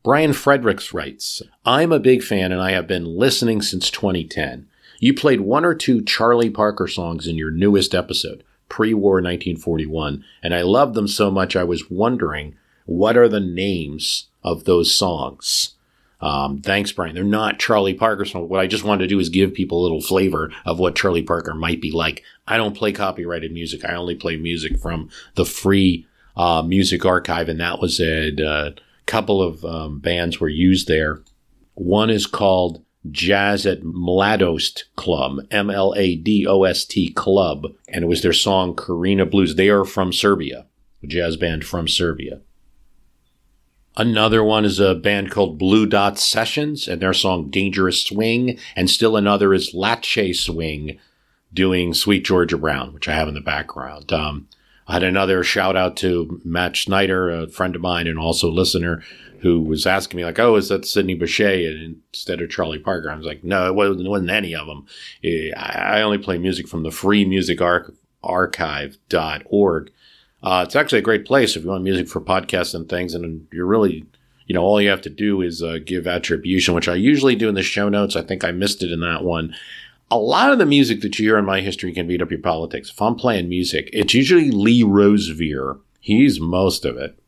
Brian Fredericks writes, I'm a big fan and I have been listening since 2010. You played one or two Charlie Parker songs in your newest episode, pre war 1941, and I loved them so much I was wondering what are the names of those songs? Um, thanks, Brian. They're not Charlie Parker songs. What I just wanted to do is give people a little flavor of what Charlie Parker might be like. I don't play copyrighted music. I only play music from the free uh, music archive, and that was a, a couple of um, bands were used there. One is called Jazz at Mladost Club, M L A D O S T Club, and it was their song Karina Blues. They are from Serbia, a jazz band from Serbia. Another one is a band called Blue Dot Sessions and their song Dangerous Swing. And still another is Lache Swing doing Sweet Georgia Brown, which I have in the background. Um, I had another shout out to Matt Schneider, a friend of mine and also listener, who was asking me like, "Oh, is that Sidney Bechet instead of Charlie Parker?" I was like, "No, it wasn't, it wasn't any of them. I only play music from the Free Music Archive.org, uh, it's actually a great place if you want music for podcasts and things, and you're really, you know, all you have to do is uh, give attribution, which I usually do in the show notes. I think I missed it in that one. A lot of the music that you hear in my history can beat up your politics. If I'm playing music, it's usually Lee Rosevere. He's most of it,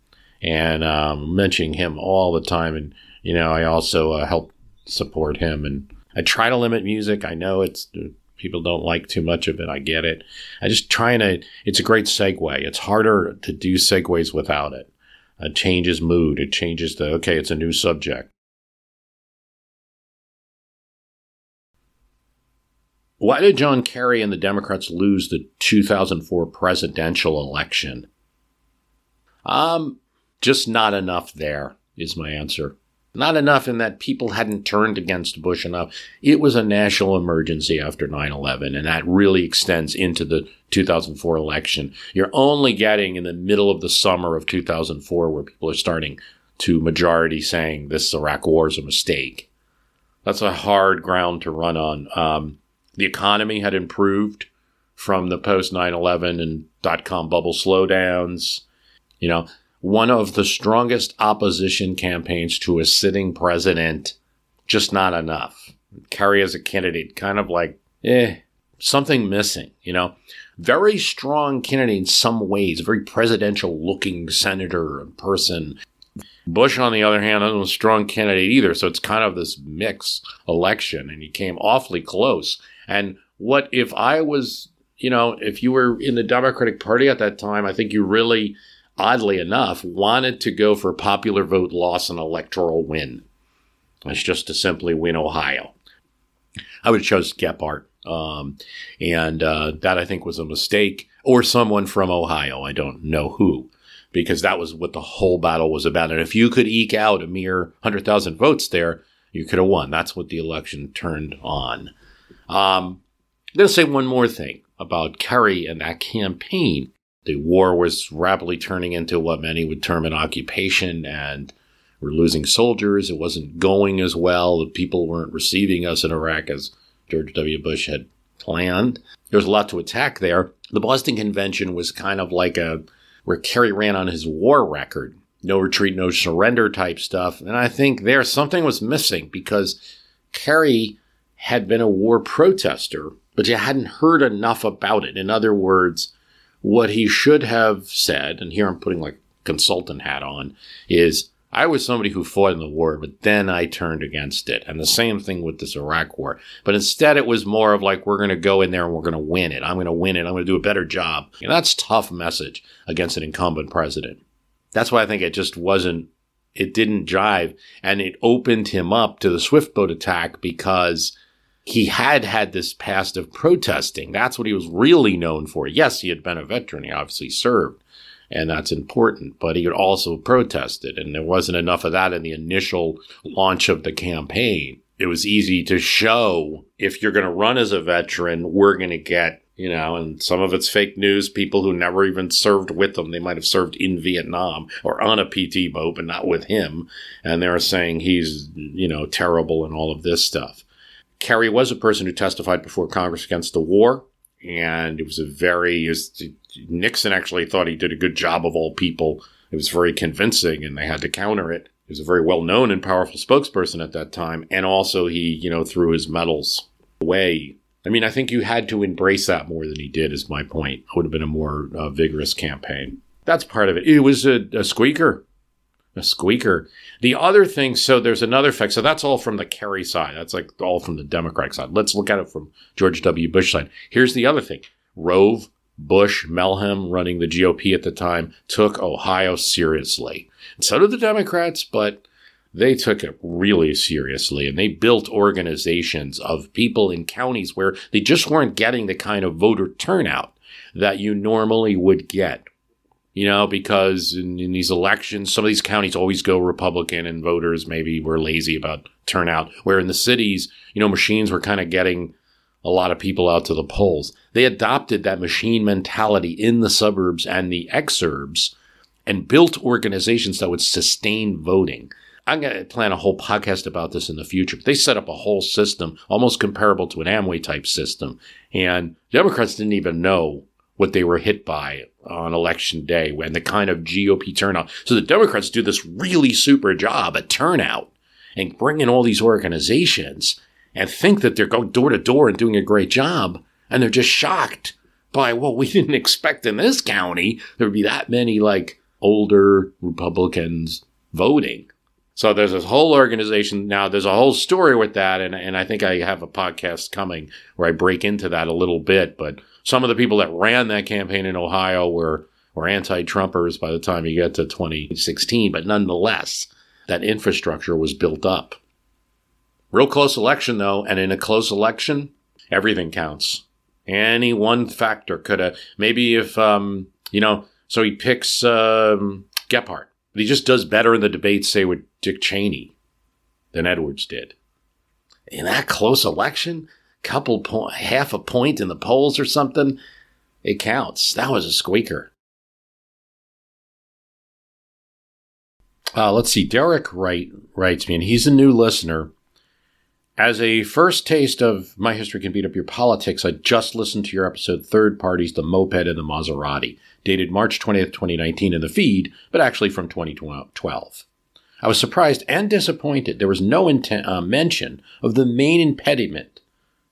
and um, mentioning him all the time. And you know, I also uh, help support him, and I try to limit music. I know it's people don't like too much of it. I get it. I just trying to, it's a great segue. It's harder to do segues without it. It changes mood. It changes the, okay, it's a new subject. Why did John Kerry and the Democrats lose the 2004 presidential election? Um, just not enough there is my answer. Not enough in that people hadn't turned against Bush enough. It was a national emergency after 9 11, and that really extends into the 2004 election. You're only getting in the middle of the summer of 2004 where people are starting to majority saying this Iraq war is a mistake. That's a hard ground to run on. Um, the economy had improved from the post 9 11 and dot com bubble slowdowns. You know, one of the strongest opposition campaigns to a sitting president, just not enough. Kerry as a candidate, kind of like, eh, something missing, you know? Very strong candidate in some ways, very presidential looking senator and person. Bush, on the other hand, wasn't a strong candidate either. So it's kind of this mix election, and he came awfully close. And what if I was, you know, if you were in the Democratic Party at that time, I think you really oddly enough, wanted to go for popular vote loss and electoral win. That's just to simply win Ohio. I would have chosen Gephardt. Um, and uh, that I think was a mistake, or someone from Ohio. I don't know who, because that was what the whole battle was about. And if you could eke out a mere 100,000 votes there, you could have won. That's what the election turned on. Um, I'm going to say one more thing about Kerry and that campaign. The war was rapidly turning into what many would term an occupation, and we're losing soldiers. It wasn't going as well. The people weren't receiving us in Iraq as George W. Bush had planned. There was a lot to attack there. The Boston Convention was kind of like a where Kerry ran on his war record. No retreat, no surrender type stuff. And I think there something was missing because Kerry had been a war protester, but you hadn't heard enough about it. In other words, what he should have said, and here I'm putting like consultant hat on, is I was somebody who fought in the war, but then I turned against it. And the same thing with this Iraq war. But instead, it was more of like, we're going to go in there and we're going to win it. I'm going to win it. I'm going to do a better job. And that's tough message against an incumbent president. That's why I think it just wasn't, it didn't jive. And it opened him up to the Swift boat attack because he had had this past of protesting. That's what he was really known for. Yes, he had been a veteran. He obviously served, and that's important, but he had also protested, and there wasn't enough of that in the initial launch of the campaign. It was easy to show if you're going to run as a veteran, we're going to get, you know, and some of it's fake news, people who never even served with them. They might have served in Vietnam or on a PT boat, but not with him. And they're saying he's, you know, terrible and all of this stuff. Kerry was a person who testified before Congress against the war, and it was a very was, Nixon actually thought he did a good job of all people. It was very convincing, and they had to counter it. He was a very well known and powerful spokesperson at that time, and also he, you know, threw his medals away I mean, I think you had to embrace that more than he did, is my point. It would have been a more uh, vigorous campaign. That's part of it. It was a, a squeaker. A squeaker. The other thing, so there's another effect. So that's all from the Kerry side. That's like all from the Democratic side. Let's look at it from George W. Bush side. Here's the other thing. Rove, Bush, Mehlman, running the GOP at the time, took Ohio seriously. And so did the Democrats, but they took it really seriously and they built organizations of people in counties where they just weren't getting the kind of voter turnout that you normally would get. You know, because in, in, these elections, some of these counties always go Republican and voters maybe were lazy about turnout. Where in the cities, you know, machines were kind of getting a lot of people out to the polls. They adopted that machine mentality in the suburbs and the exurbs and built organizations that would sustain voting. I'm going to plan a whole podcast about this in the future. They set up a whole system almost comparable to an Amway type system. And Democrats didn't even know what they were hit by on election day when the kind of GOP turnout. So the Democrats do this really super job at turnout and bring in all these organizations and think that they're going door to door and doing a great job. And they're just shocked by, well, we didn't expect in this county there would be that many like older Republicans voting. So there's this whole organization now. There's a whole story with that, and and I think I have a podcast coming where I break into that a little bit. But some of the people that ran that campaign in Ohio were were anti-Trumpers by the time you get to 2016. But nonetheless, that infrastructure was built up. Real close election though, and in a close election, everything counts. Any one factor could have maybe if um you know so he picks um, Gephardt but he just does better in the debates, say, with Dick Cheney than Edwards did. In that close election, couple point, half a point in the polls or something, it counts. That was a squeaker. Uh, let's see. Derek Wright writes me, and he's a new listener. As a first taste of My History Can Beat Up Your Politics, I just listened to your episode Third Parties, the Moped and the Maserati dated March 20th, 2019 in the feed, but actually from 2012. I was surprised and disappointed there was no intent, uh, mention of the main impediment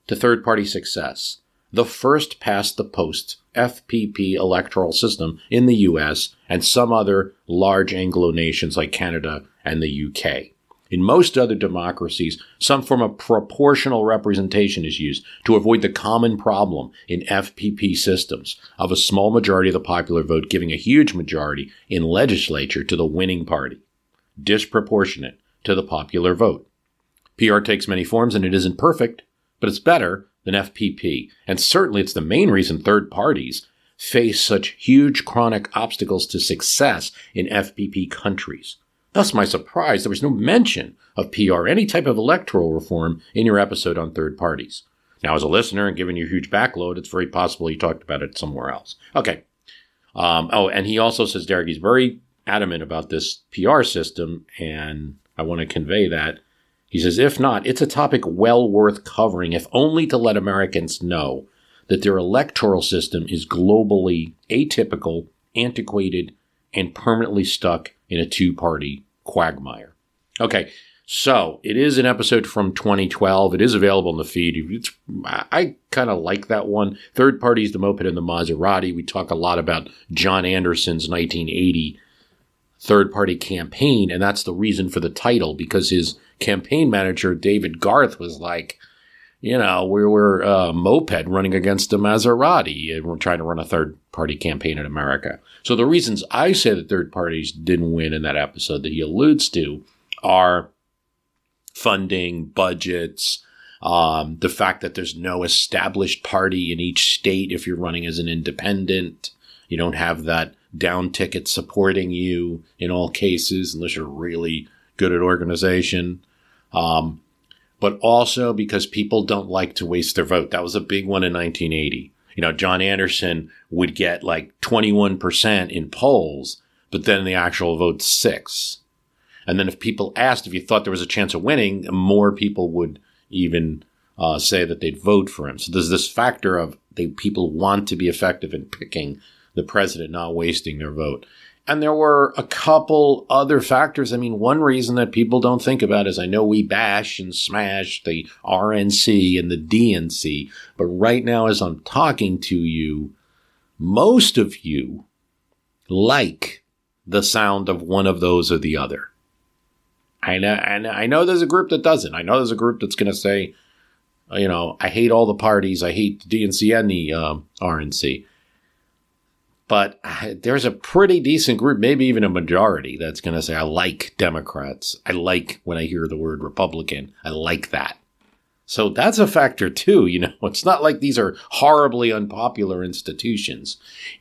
to third party success the first past the post FPP electoral system in the US and some other large Anglo nations like Canada and the UK. In most other democracies, some form of proportional representation is used to avoid the common problem in FPP systems of a small majority of the popular vote giving a huge majority in legislature to the winning party, disproportionate to the popular vote. PR takes many forms and it isn't perfect, but it's better than FPP. And certainly it's the main reason third parties face such huge chronic obstacles to success in FPP countries. Thus, my surprise, there was no mention of PR, any type of electoral reform in your episode on third parties. Now, as a listener and given your huge backload, it's very possible you talked about it somewhere else. Okay. Um, oh, and he also says, Derek, he's very adamant about this PR system, and I want to convey that. He says, if not, it's a topic well worth covering, if only to let Americans know that their electoral system is globally atypical, antiquated, and permanently stuck in a two party quagmire. Okay, so it is an episode from 2012. It is available in the feed. It's, I kind of like that one. Third parties, the moped and the Maserati. We talk a lot about John Anderson's 1980 third party campaign, and that's the reason for the title because his campaign manager, David Garth, was like, you know, we were a moped running against a Maserati and we're trying to run a third party campaign in America. So the reasons I say that third parties didn't win in that episode that he alludes to are funding, budgets, um, the fact that there's no established party in each state if you're running as an independent. You don't have that down ticket supporting you in all cases unless you're really good at organization. Um, but also because people don't like to waste their vote. That was a big one in 1980. You know, John Anderson would get like 21% in polls, but then the actual vote six. And then if people asked if you thought there was a chance of winning, more people would even uh, say that they'd vote for him. So there's this factor of they people want to be effective in picking the president, not wasting their vote. And there were a couple other factors. I mean, one reason that people don't think about is I know we bash and smash the RNC and the DNC, but right now, as I'm talking to you, most of you like the sound of one of those or the other. I know, and I know there's a group that doesn't. I know there's a group that's going to say, you know, I hate all the parties. I hate the DNC and the um, RNC. But there's a pretty decent group, maybe even a majority, that's going to say, I like Democrats. I like when I hear the word Republican. I like that. So that's a factor too. You know, it's not like these are horribly unpopular institutions.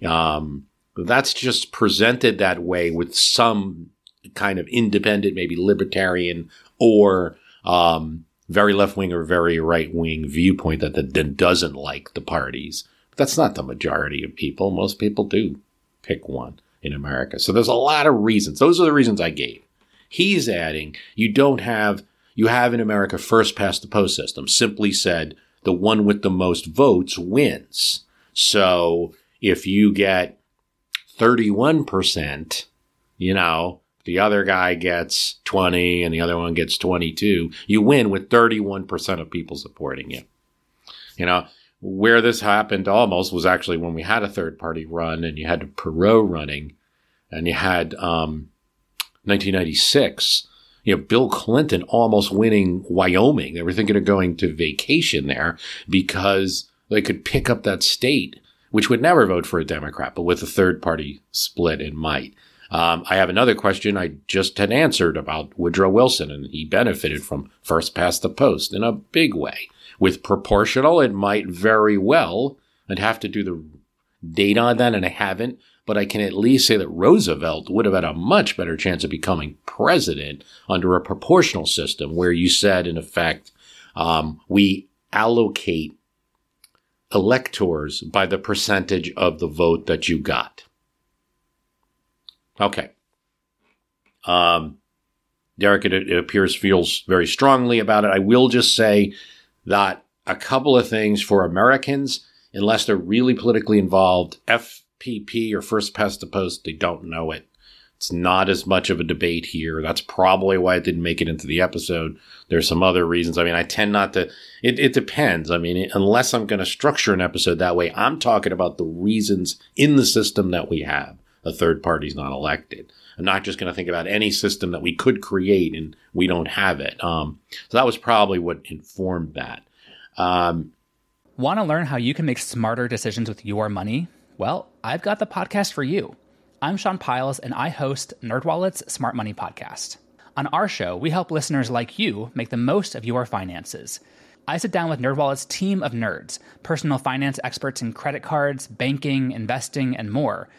Um, that's just presented that way with some kind of independent, maybe libertarian or um, very left wing or very right wing viewpoint that, that doesn't like the parties. That's not the majority of people. Most people do pick one in America. So there's a lot of reasons. Those are the reasons I gave. He's adding, you don't have, you have in America first past the post system. Simply said, the one with the most votes wins. So if you get 31%, you know, the other guy gets 20 and the other one gets 22, you win with 31% of people supporting you. You know, where this happened almost was actually when we had a third party run and you had Perot running and you had um, 1996, you know, Bill Clinton almost winning Wyoming. They were thinking of going to vacation there because they could pick up that state, which would never vote for a Democrat, but with a third party split, it might. Um, I have another question I just had answered about Woodrow Wilson, and he benefited from first past the post in a big way. With proportional, it might very well. I'd have to do the data on that, and I haven't. But I can at least say that Roosevelt would have had a much better chance of becoming president under a proportional system, where you said, in effect, um, we allocate electors by the percentage of the vote that you got. Okay. Um, Derek, it, it appears, feels very strongly about it. I will just say that a couple of things for Americans, unless they're really politically involved, FPP or first past the post, they don't know it. It's not as much of a debate here. That's probably why it didn't make it into the episode. There's some other reasons. I mean, I tend not to, it, it depends. I mean, unless I'm going to structure an episode that way, I'm talking about the reasons in the system that we have. A third party's not elected. I'm not just going to think about any system that we could create and we don't have it. Um, so that was probably what informed that. Um, Want to learn how you can make smarter decisions with your money? Well, I've got the podcast for you. I'm Sean Pyles, and I host NerdWallet's Smart Money Podcast. On our show, we help listeners like you make the most of your finances. I sit down with NerdWallet's team of nerds, personal finance experts in credit cards, banking, investing, and more –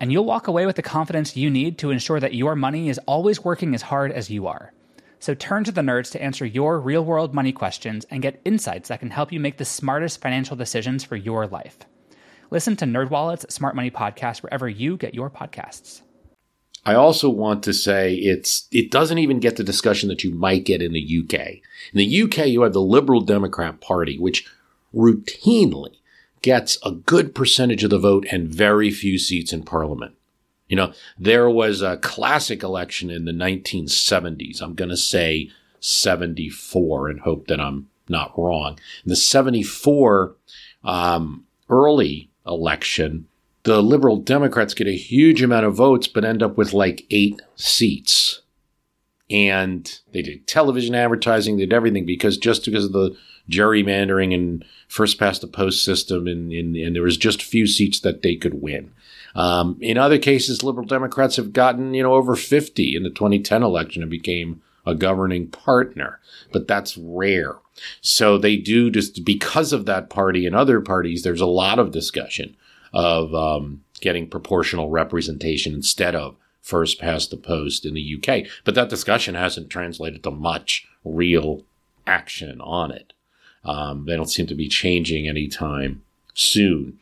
and you'll walk away with the confidence you need to ensure that your money is always working as hard as you are. So turn to the nerds to answer your real world money questions and get insights that can help you make the smartest financial decisions for your life. Listen to NerdWallet's Smart Money Podcast wherever you get your podcasts. I also want to say it's it doesn't even get the discussion that you might get in the UK. In the UK, you have the Liberal Democrat Party, which routinely gets a good percentage of the vote and very few seats in parliament. You know, there was a classic election in the 1970s. I'm going to say 74 and hope that I'm not wrong. In the 74 um, early election, the Liberal Democrats get a huge amount of votes, but end up with like eight seats. And they did television advertising, they did everything because just because of the gerrymandering and first past the post system, and, and, and, there was just a few seats that they could win. Um, in other cases, liberal Democrats have gotten you know over 50 in the 2010 election and became a governing partner, but that's rare. So they do just because of that party and other parties. There's a lot of discussion of um, getting proportional representation instead of first past the post in the UK. But that discussion hasn't translated to much real action on it. Um, they don't seem to be changing anytime soon.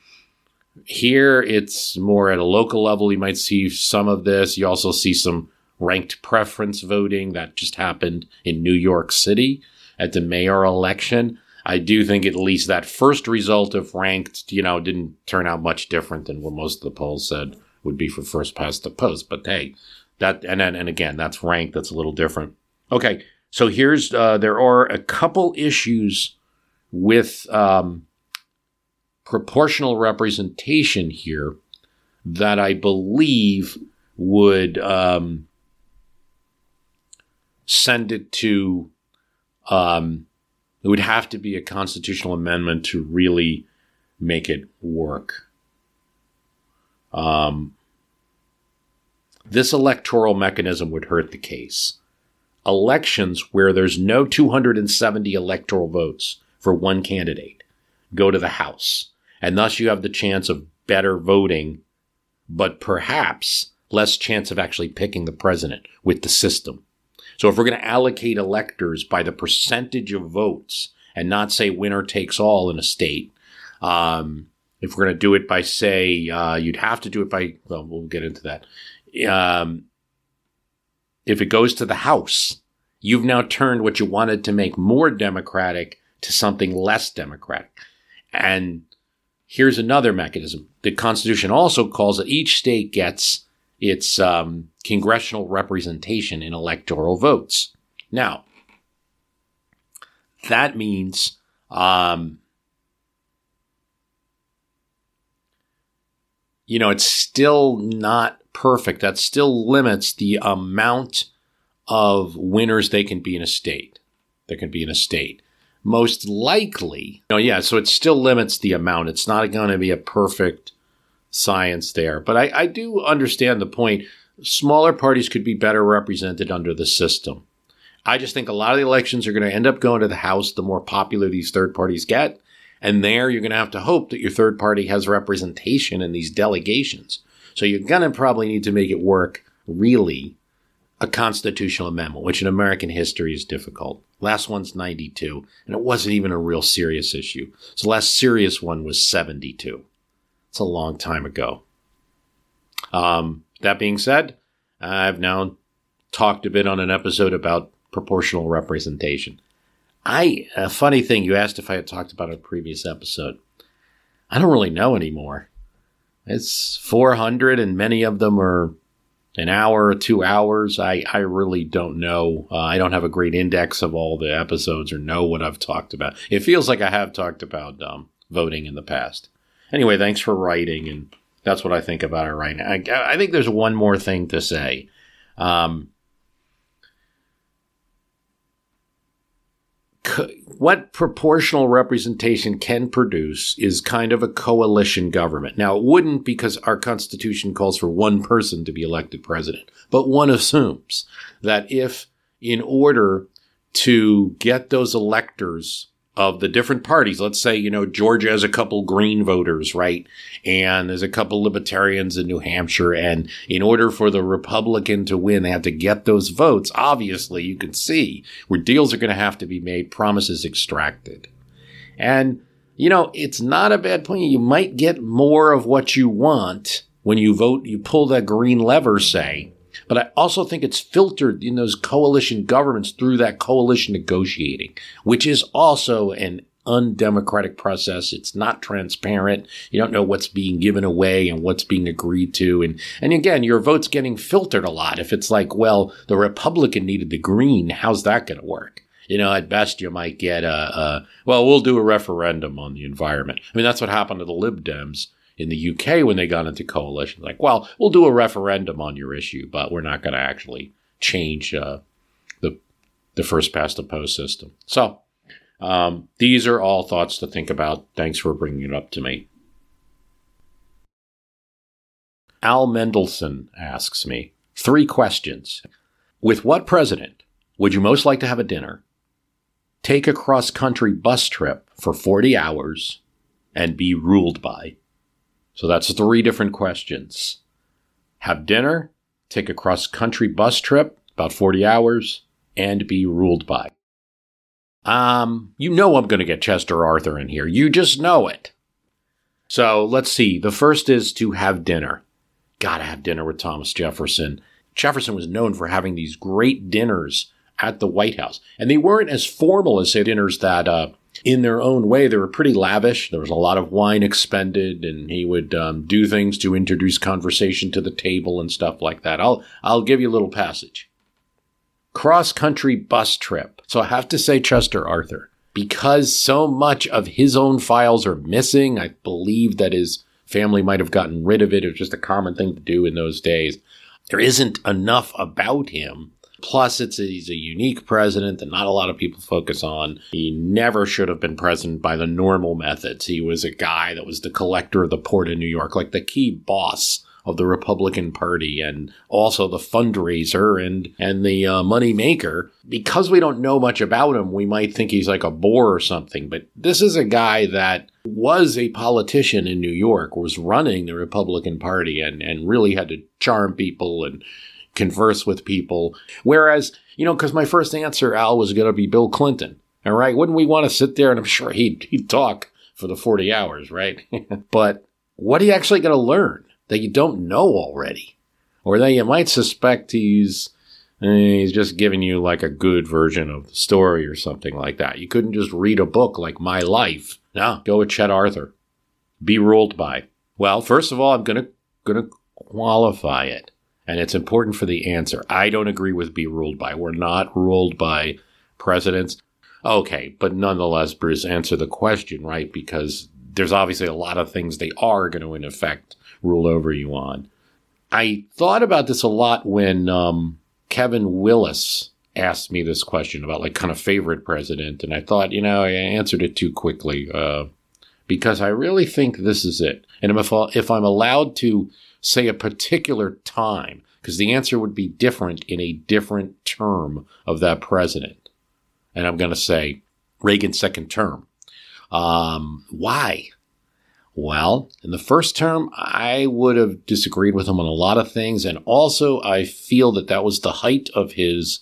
Here, it's more at a local level. You might see some of this. You also see some ranked preference voting that just happened in New York City at the mayor election. I do think at least that first result of ranked, you know, didn't turn out much different than what most of the polls said would be for first past the post. But hey, that and and, and again, that's ranked. That's a little different. Okay, so here's uh, there are a couple issues with um, proportional representation here that I believe would um, send it to um, it would have to be a constitutional amendment to really make it work. Um, this electoral mechanism would hurt the case. Elections where there's no 270 electoral votes for one candidate go to the House, and thus you have the chance of better voting, but perhaps less chance of actually picking the president with the system. So if we're going to allocate electors by the percentage of votes and not say winner takes all in a state, um, if we're going to do it by say, uh, you'd have to do it by, well, we'll get into that. Um, if it goes to the House, you've now turned what you wanted to make more democratic to something less democratic. And here's another mechanism. The Constitution also calls that each state gets its um, congressional representation in electoral votes. Now, that means um, you know it's still not perfect. That still limits the amount of winners they can be in a state. There can be in a state. Most likely, know, yeah, so it still limits the amount. It's not going to be a perfect science there. But I, I do understand the point. Smaller parties could be better represented under the system. I just think a lot of the elections are going to end up going to the House the more popular these third parties get. And there you're going to have to hope that your third party has representation in these delegations. So you're going to probably need to make it work really a constitutional amendment, which in American history is difficult. Last one's 92, and it wasn't even a real serious issue. So the last serious one was 72. It's a long time ago. Um, that being said, I've now talked a bit on an episode about proportional representation. I a funny thing you asked if I had talked about a previous episode. I don't really know anymore. It's 400 and many of them are an hour or two hours. I, I really don't know. Uh, I don't have a great index of all the episodes or know what I've talked about. It feels like I have talked about um, voting in the past. Anyway, thanks for writing, and that's what I think about it right now. I, I think there's one more thing to say. Um, what proportional representation can produce is kind of a coalition government. Now, it wouldn't because our Constitution calls for one person to be elected president, but one assumes that if, in order to get those electors of the different parties. Let's say, you know, Georgia has a couple green voters, right? And there's a couple libertarians in New Hampshire. And in order for the Republican to win, they have to get those votes. Obviously, you can see where deals are going to have to be made, promises extracted. And, you know, it's not a bad point. You might get more of what you want when you vote, you pull that green lever, say, but I also think it's filtered in those coalition governments through that coalition negotiating, which is also an undemocratic process. It's not transparent. You don't know what's being given away and what's being agreed to. And, and again, your vote's getting filtered a lot. If it's like, well, the Republican needed the green, how's that going to work? You know, at best, you might get a, a, well, we'll do a referendum on the environment. I mean, that's what happened to the Lib Dems in the UK when they got into coalition. Like, well, we'll do a referendum on your issue, but we're not going to actually change uh, the the first past the post system. So um, these are all thoughts to think about. Thanks for bringing it up to me. Al Mendelson asks me three questions. With what president would you most like to have a dinner? Take a cross country bus trip for 40 hours and be ruled by? So that's three different questions. Have dinner, take a cross country bus trip, about 40 hours, and be ruled by. Um, you know I'm going to get Chester Arthur in here. You just know it. So let's see. The first is to have dinner. Gotta have dinner with Thomas Jefferson. Jefferson was known for having these great dinners at the White House. And they weren't as formal as, say, dinners that, uh, in their own way, they were pretty lavish. There was a lot of wine expended, and he would um, do things to introduce conversation to the table and stuff like that. I'll, I'll give you a little passage. Cross country bus trip. So I have to say, Chester Arthur, because so much of his own files are missing, I believe that his family might have gotten rid of it. It was just a common thing to do in those days. There isn't enough about him Plus, it's a, he's a unique president that not a lot of people focus on. He never should have been president by the normal methods. He was a guy that was the collector of the port in New York, like the key boss of the Republican Party and also the fundraiser and and the uh, money maker. Because we don't know much about him, we might think he's like a bore or something. But this is a guy that was a politician in New York, was running the Republican Party, and and really had to charm people and converse with people. Whereas, you know, because my first answer, Al, was going to be Bill Clinton. All right. Wouldn't we want to sit there and I'm sure he'd, he'd talk for the 40 hours, right? but what are you actually going to learn that you don't know already? Or that you might suspect he's, eh, he's just giving you like a good version of the story or something like that. You couldn't just read a book like My Life. No, go with Chet Arthur. Be ruled by. Well, first of all, I'm going to qualify it and it's important for the answer. I don't agree with be ruled by. We're not ruled by presidents. Okay, but nonetheless, Bruce, answer the question, right? Because there's obviously a lot of things they are going to, in effect, rule over you on. I thought about this a lot when um, Kevin Willis asked me this question about like kind of favorite president, and I thought, you know, I answered it too quickly uh, because I really think this is it. And if, if I'm allowed to say a particular time, because the answer would be different in a different term of that president. And I'm going to say Reagan's second term. Um, why? Well, in the first term, I would have disagreed with him on a lot of things. And also, I feel that that was the height of his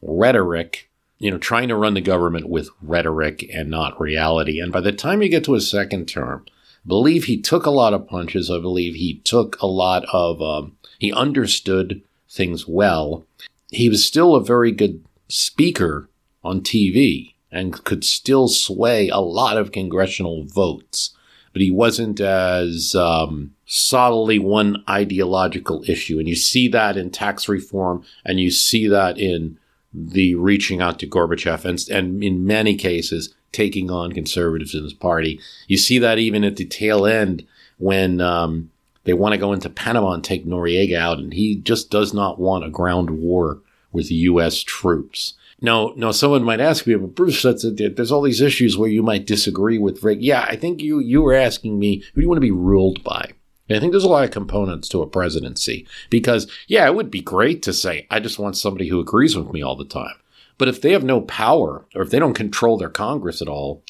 rhetoric, you know, trying to run the government with rhetoric and not reality. And by the time you get to his second term, believe he took a lot of punches. I believe he took a lot of, um, he understood things well. He was still a very good speaker on TV and could still sway a lot of congressional votes, but he wasn't as um, solidly one ideological issue. And you see that in tax reform, and you see that in the reaching out to Gorbachev, and, and in many cases, taking on conservatives in his party. You see that even at the tail end when um, they want to go into Panama and take Noriega out, and he just does not want a ground war with U.S. troops. No, no. Someone might ask me, but Bruce, that's there's all these issues where you might disagree with Rick. Yeah, I think you you were asking me who do you want to be ruled by. And I think there's a lot of components to a presidency because yeah, it would be great to say I just want somebody who agrees with me all the time. But if they have no power or if they don't control their Congress at all,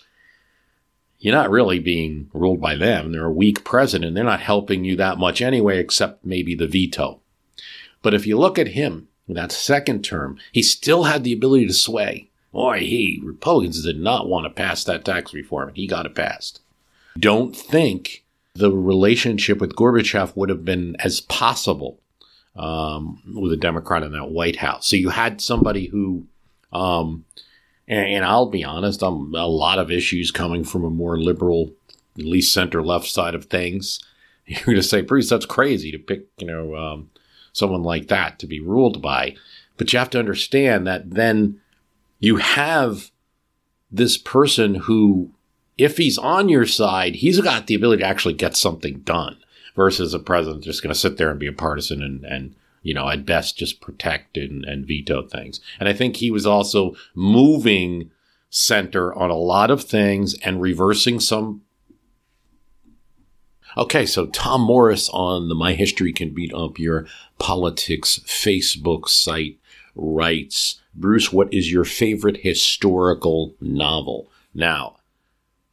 you're not really being ruled by them. They're a weak president. They're not helping you that much anyway, except maybe the veto. But if you look at him in that second term, he still had the ability to sway. Boy, he, Republicans did not want to pass that tax reform, and he got it passed. Don't think the relationship with Gorbachev would have been as possible um, with a Democrat in that White House. So you had somebody who um, and, and, I'll be honest, I'm a lot of issues coming from a more liberal, at least center left side of things. You're going to say, Bruce, that's crazy to pick, you know, um, someone like that to be ruled by. But you have to understand that then you have this person who, if he's on your side, he's got the ability to actually get something done versus a president just going to sit there and be a partisan and, and you know, at best just protect and, and veto things. And I think he was also moving center on a lot of things and reversing some. Okay, so Tom Morris on the My History Can Beat Up Your Politics Facebook site writes, Bruce, what is your favorite historical novel? Now,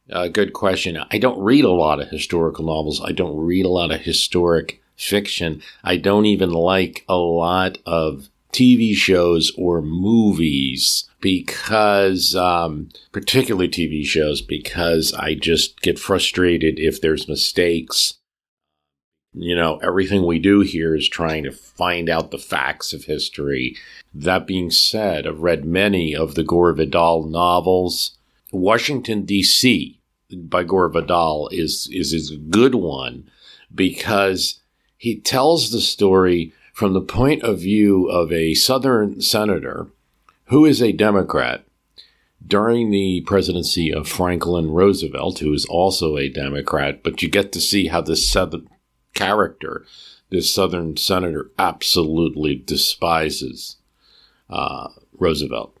a good question. I don't read a lot of historical novels. I don't read a lot of historic fiction. I don't even like a lot of TV shows or movies because, um, particularly TV shows, because I just get frustrated if there's mistakes. You know, everything we do here is trying to find out the facts of history. That being said, I've read many of the Gore Vidal novels. Washington, D.C. by Gore Vidal is, is, is a good one because he tells the story from the point of view of a Southern senator who is a Democrat during the presidency of Franklin Roosevelt, who is also a Democrat, but you get to see how this Southern character, this Southern senator, absolutely despises uh, Roosevelt.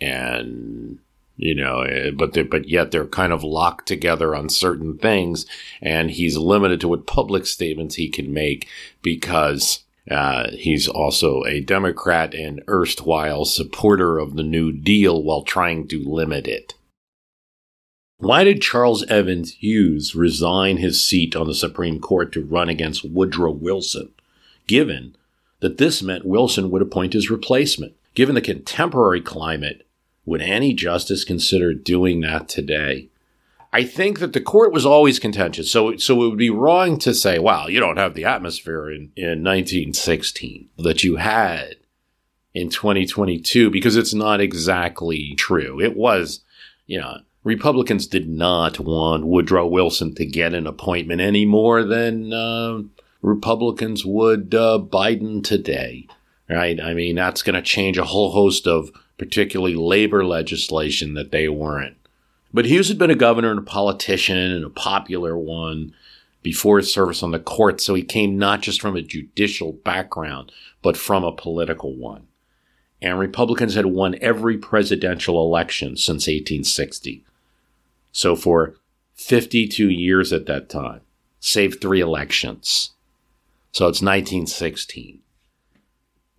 And you know, eh, but but yet they're kind of locked together on certain things, and he's limited to what public statements he can make because uh, he's also a Democrat and erstwhile supporter of the New Deal while trying to limit it. Why did Charles Evans Hughes resign his seat on the Supreme Court to run against Woodrow Wilson, given that this meant Wilson would appoint his replacement? Given the contemporary climate, would any justice consider doing that today? I think that the court was always contentious. So, so it would be wrong to say, wow, you don't have the atmosphere in, in 1916 that you had in 2022 because it's not exactly true. It was, you know, Republicans did not want Woodrow Wilson to get an appointment any more than uh, Republicans would uh, Biden today, right? I mean, that's going to change a whole host of particularly labor legislation that they weren't. But Hughes had been a governor and a politician and a popular one before his service on the court, so he came not just from a judicial background, but from a political one. And Republicans had won every presidential election since 1860. So for 52 years at that time, save three elections. So it's 1916.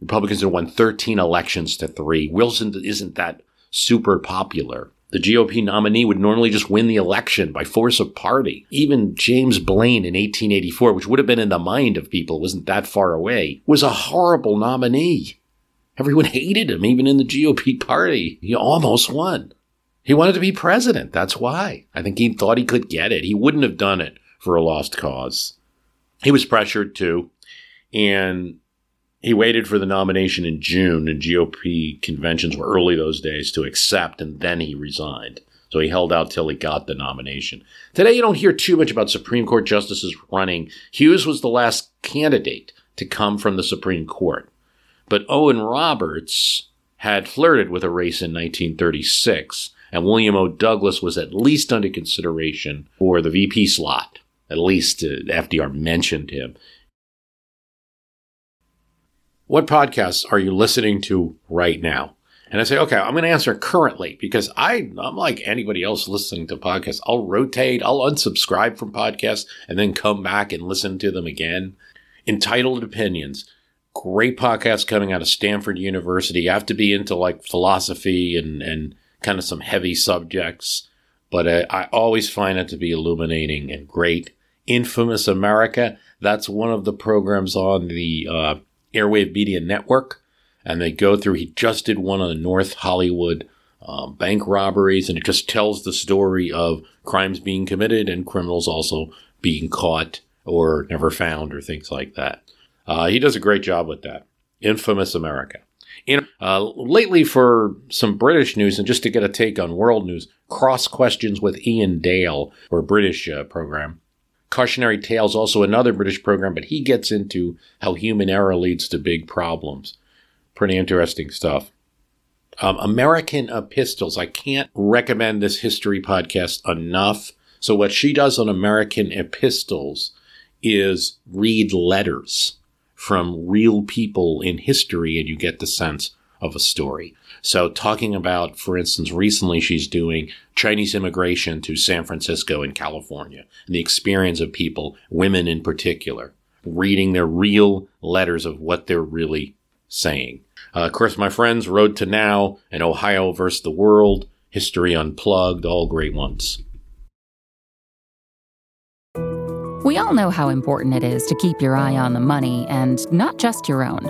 Republicans have won 13 elections to three. Wilson isn't that super popular. The GOP nominee would normally just win the election by force of party. Even James Blaine in 1884, which would have been in the mind of people, wasn't that far away, was a horrible nominee. Everyone hated him, even in the GOP party. He almost won. He wanted to be president. That's why. I think he thought he could get it. He wouldn't have done it for a lost cause. He was pressured too. And he waited for the nomination in June, and GOP conventions were early those days to accept, and then he resigned. So he held out till he got the nomination. Today, you don't hear too much about Supreme Court justices running. Hughes was the last candidate to come from the Supreme Court. But Owen Roberts had flirted with a race in 1936, and William O. Douglas was at least under consideration for the VP slot. At least uh, FDR mentioned him. What podcasts are you listening to right now? And I say, okay, I'm going to answer currently because I, I'm like anybody else listening to podcasts. I'll rotate, I'll unsubscribe from podcasts and then come back and listen to them again. Entitled Opinions. Great podcast coming out of Stanford University. You have to be into like philosophy and, and kind of some heavy subjects, but I, I always find it to be illuminating and great. Infamous America. That's one of the programs on the uh, Airwave Media Network, and they go through. He just did one on the North Hollywood um, bank robberies, and it just tells the story of crimes being committed and criminals also being caught or never found or things like that. Uh, he does a great job with that. Infamous America. In, uh, lately, for some British news and just to get a take on world news, Cross Questions with Iain Dale, or British uh, program. Cautionary Tales, also another British program, but he gets into how human error leads to big problems. Pretty interesting stuff. Um, American Epistles. I can't recommend this history podcast enough. So, what she does on American Epistles is read letters from real people in history, and you get the sense of a story. So, talking about, for instance, recently she's doing Chinese immigration to San Francisco and California and the experience of people, women in particular, reading their real letters of what they're really saying. Uh, of course, my friends, Road to Now and Ohio versus the World, History Unplugged, all great ones. We all know how important it is to keep your eye on the money and not just your own.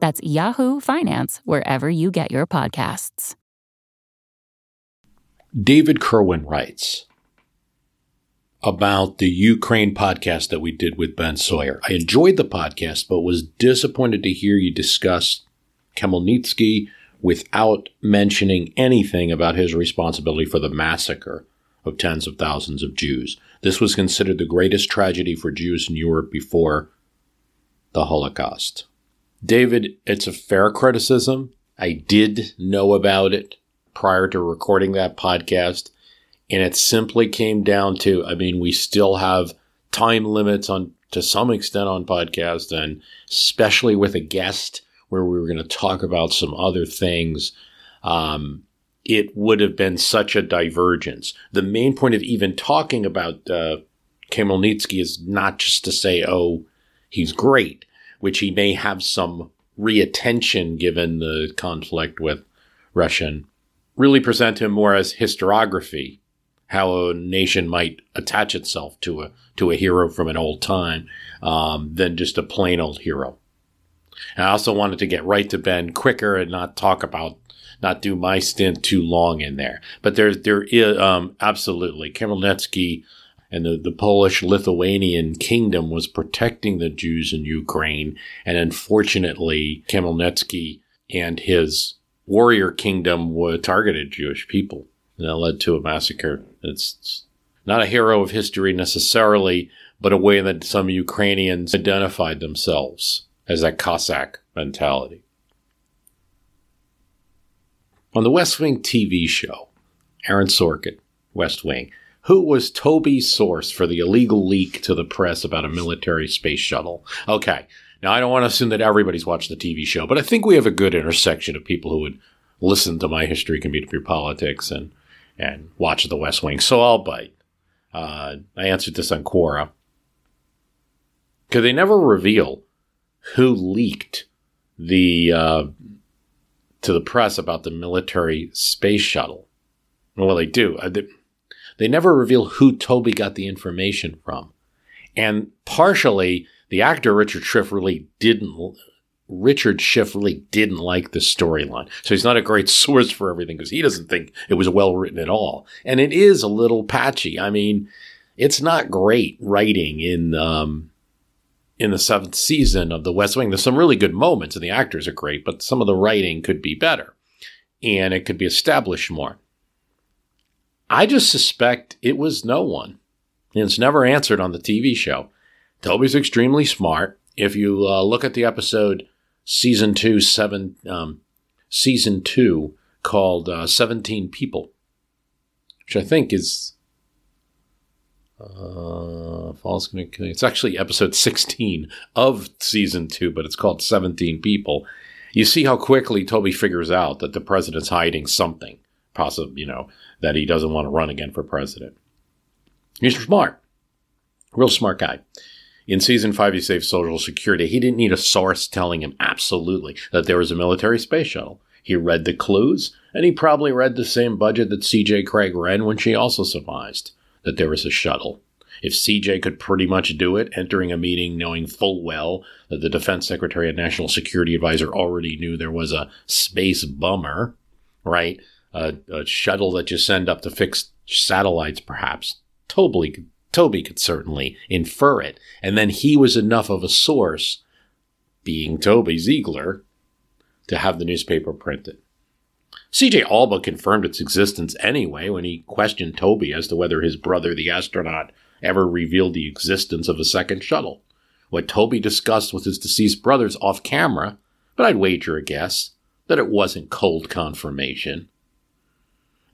That's Yahoo Finance wherever you get your podcasts. David Kerwin writes about the Ukraine podcast that we did with Ben Sawyer. I enjoyed the podcast, but was disappointed to hear you discuss Khmelnytsky without mentioning anything about his responsibility for the massacre of tens of thousands of Jews. This was considered the greatest tragedy for Jews in Europe before the Holocaust. David, it's a fair criticism. I did know about it prior to recording that podcast. And it simply came down to, I mean, we still have time limits on to some extent on podcasts and especially with a guest where we were going to talk about some other things. Um, it would have been such a divergence. The main point of even talking about uh, Khmelnytsky is not just to say, oh, he's great, which he may have some reattention given the conflict with Russian. Really present him more as historiography, how a nation might attach itself to a to a hero from an old time, um, than just a plain old hero. And I also wanted to get right to Ben quicker and not talk about not do my stint too long in there. But there there is um, absolutely Khmelnytsky and the, the Polish Lithuanian kingdom was protecting the Jews in Ukraine. And unfortunately, Khmelnytsky and his warrior kingdom were targeted Jewish people. And that led to a massacre. It's not a hero of history necessarily, but a way that some Ukrainians identified themselves as that Cossack mentality. On the West Wing TV show, Aaron Sorkin, West Wing, who was Toby's source for the illegal leak to the press about a military space shuttle? Okay, now I don't want to assume that everybody's watched the TV show, but I think we have a good intersection of people who would listen to my history can be politics and and watch the West Wing. So I'll bite. Uh, I answered this on Quora. Because they never reveal who leaked the uh, to the press about the military space shuttle. Well, they do. They, they never reveal who Toby got the information from. And partially, the actor Richard Schiff really didn't. Richard Schiff really didn't like the storyline. So he's not a great source for everything because he doesn't think it was well written at all. And it is a little patchy. I mean, it's not great writing in um, in the seventh season of The West Wing. There's some really good moments, and the actors are great, but some of the writing could be better, and it could be established more. I just suspect it was no one. And it's never answered on the TV show. Toby's extremely smart. If you uh, look at the episode season two, seven, um, season two called uh, 17 People, which I think is uh, false It's actually episode 16 of season two, but it's called 17 People. You see how quickly Toby figures out that the president's hiding something, possibly, you know, that he doesn't want to run again for president. He's smart, real smart guy. In season five, he saved Social Security. He didn't need a source telling him absolutely that there was a military space shuttle. He read the clues, and he probably read the same budget that CJ Craig read when she also surmised that there was a shuttle. If CJ could pretty much do it, entering a meeting knowing full well that the Defense Secretary and National Security Advisor already knew there was a space bummer, right? A, a shuttle that you send up to fix satellites, perhaps. Toby, Toby could certainly infer it. And then he was enough of a source, being Toby Ziegler, to have the newspaper printed. CJ Alba confirmed its existence anyway when he questioned Toby as to whether his brother, the astronaut, ever revealed the existence of a second shuttle. What Toby discussed with his deceased brothers off camera, but I'd wager a guess that it wasn't cold confirmation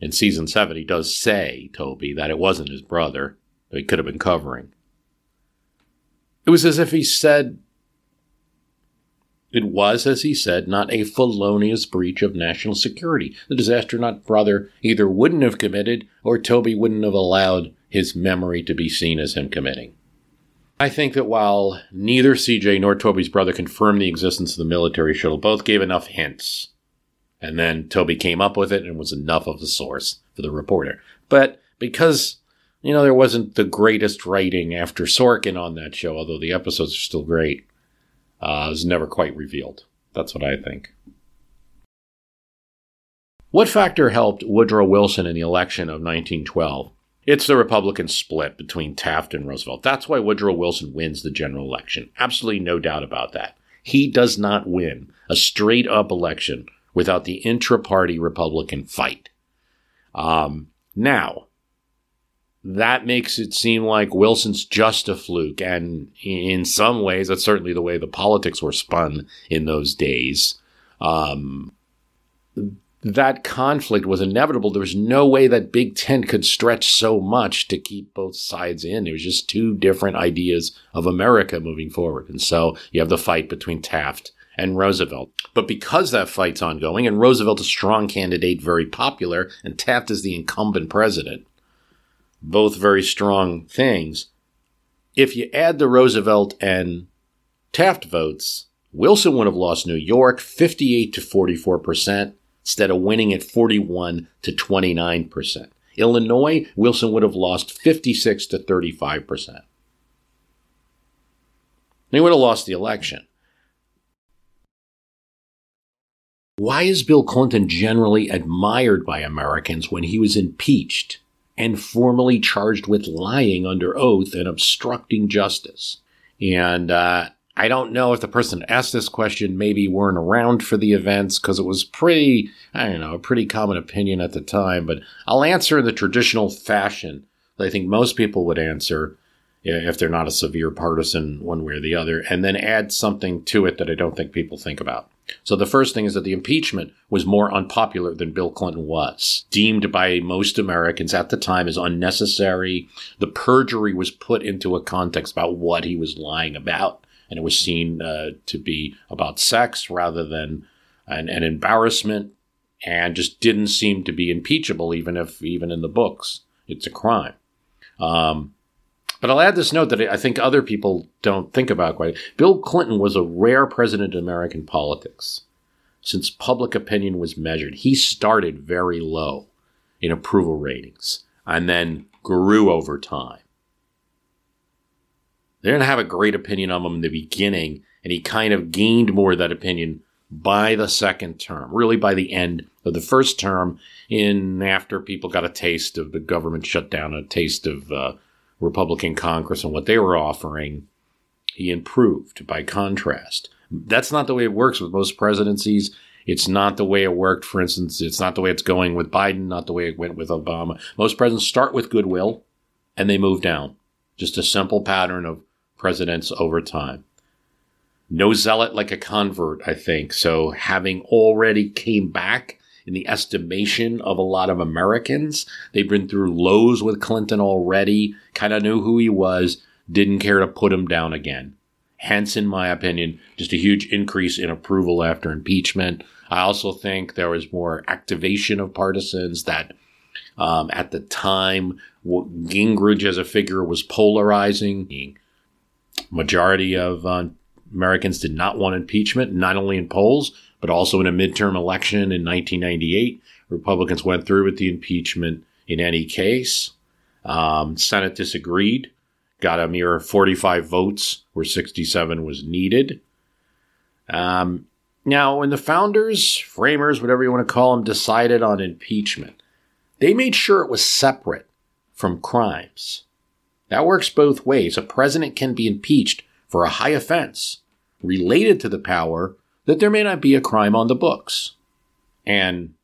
in season seven, he does say, Toby, that it wasn't his brother, that he could have been covering. It was as if he said It was, as he said, not a felonious breach of national security. The disaster not brother either wouldn't have committed or Toby wouldn't have allowed his memory to be seen as him committing. I think that while neither CJ nor Toby's brother confirmed the existence of the military shuttle, both gave enough hints. And then Toby came up with it and was enough of a source for the reporter. But because, you know, there wasn't the greatest writing after Sorkin on that show, although the episodes are still great, uh, it was never quite revealed. That's what I think. What factor helped Woodrow Wilson in the election of 1912? It's the Republican split between Taft and Roosevelt. That's why Woodrow Wilson wins the general election. Absolutely no doubt about that. He does not win a straight up election without the intra party Republican fight. Um, now, that makes it seem like Wilson's just a fluke. And in some ways, that's certainly the way the politics were spun in those days. Um, that conflict was inevitable. There was no way that Big Tent could stretch so much to keep both sides in. It was just two different ideas of America moving forward. And so you have the fight between Taft and Roosevelt. But because that fight's ongoing, and Roosevelt's a strong candidate, very popular, and Taft is the incumbent president, both very strong things. If you add the Roosevelt and Taft votes, Wilson would have lost New York 58 to 44 percent instead of winning at 41 to 29 percent. Illinois, Wilson would have lost 56 to 35 percent. He would have lost the election. Why is Bill Clinton generally admired by Americans when he was impeached and formally charged with lying under oath and obstructing justice? And uh, I don't know if the person asked this question maybe weren't around for the events because it was pretty, I don't know, a pretty common opinion at the time. But I'll answer in the traditional fashion that I think most people would answer if they're not a severe partisan one way or the other, and then add something to it that I don't think people think about. So the first thing is that the impeachment was more unpopular than Bill Clinton was, deemed by most Americans at the time as unnecessary. The perjury was put into a context about what he was lying about, and it was seen uh, to be about sex rather than an, an embarrassment, and just didn't seem to be impeachable, even if even in the books it's a crime. Um, but I'll add this note that I think other people don't think about quite. Bill Clinton was a rare president in American politics. Since public opinion was measured, he started very low in approval ratings and then grew over time. They didn't have a great opinion of him in the beginning, and he kind of gained more of that opinion by the second term, really by the end of the first term, in after people got a taste of the government shutdown, a taste of uh, Republican Congress and what they were offering, he improved by contrast. That's not the way it works with most presidencies. It's not the way it worked, for instance, it's not the way it's going with Biden, not the way it went with Obama. Most presidents start with goodwill and they move down. Just a simple pattern of presidents over time. No zealot like a convert, I think. So having already came back in the estimation of a lot of Americans. They've been through lows with Clinton already, kind of knew who he was, didn't care to put him down again. Hence, in my opinion, just a huge increase in approval after impeachment. I also think there was more activation of partisans that um, at the time, Gingrich as a figure was polarizing. The Majority of uh, Americans did not want impeachment, not only in polls, but also in a midterm election in 1998. Republicans went through with the impeachment in any case. Um, Senate disagreed, got a mere 45 votes where 67 was needed. Um, now, when the founders, framers, whatever you want to call them, decided on impeachment, they made sure it was separate from crimes. That works both ways. A president can be impeached for a high offense related to the power that there may not be a crime on the books. And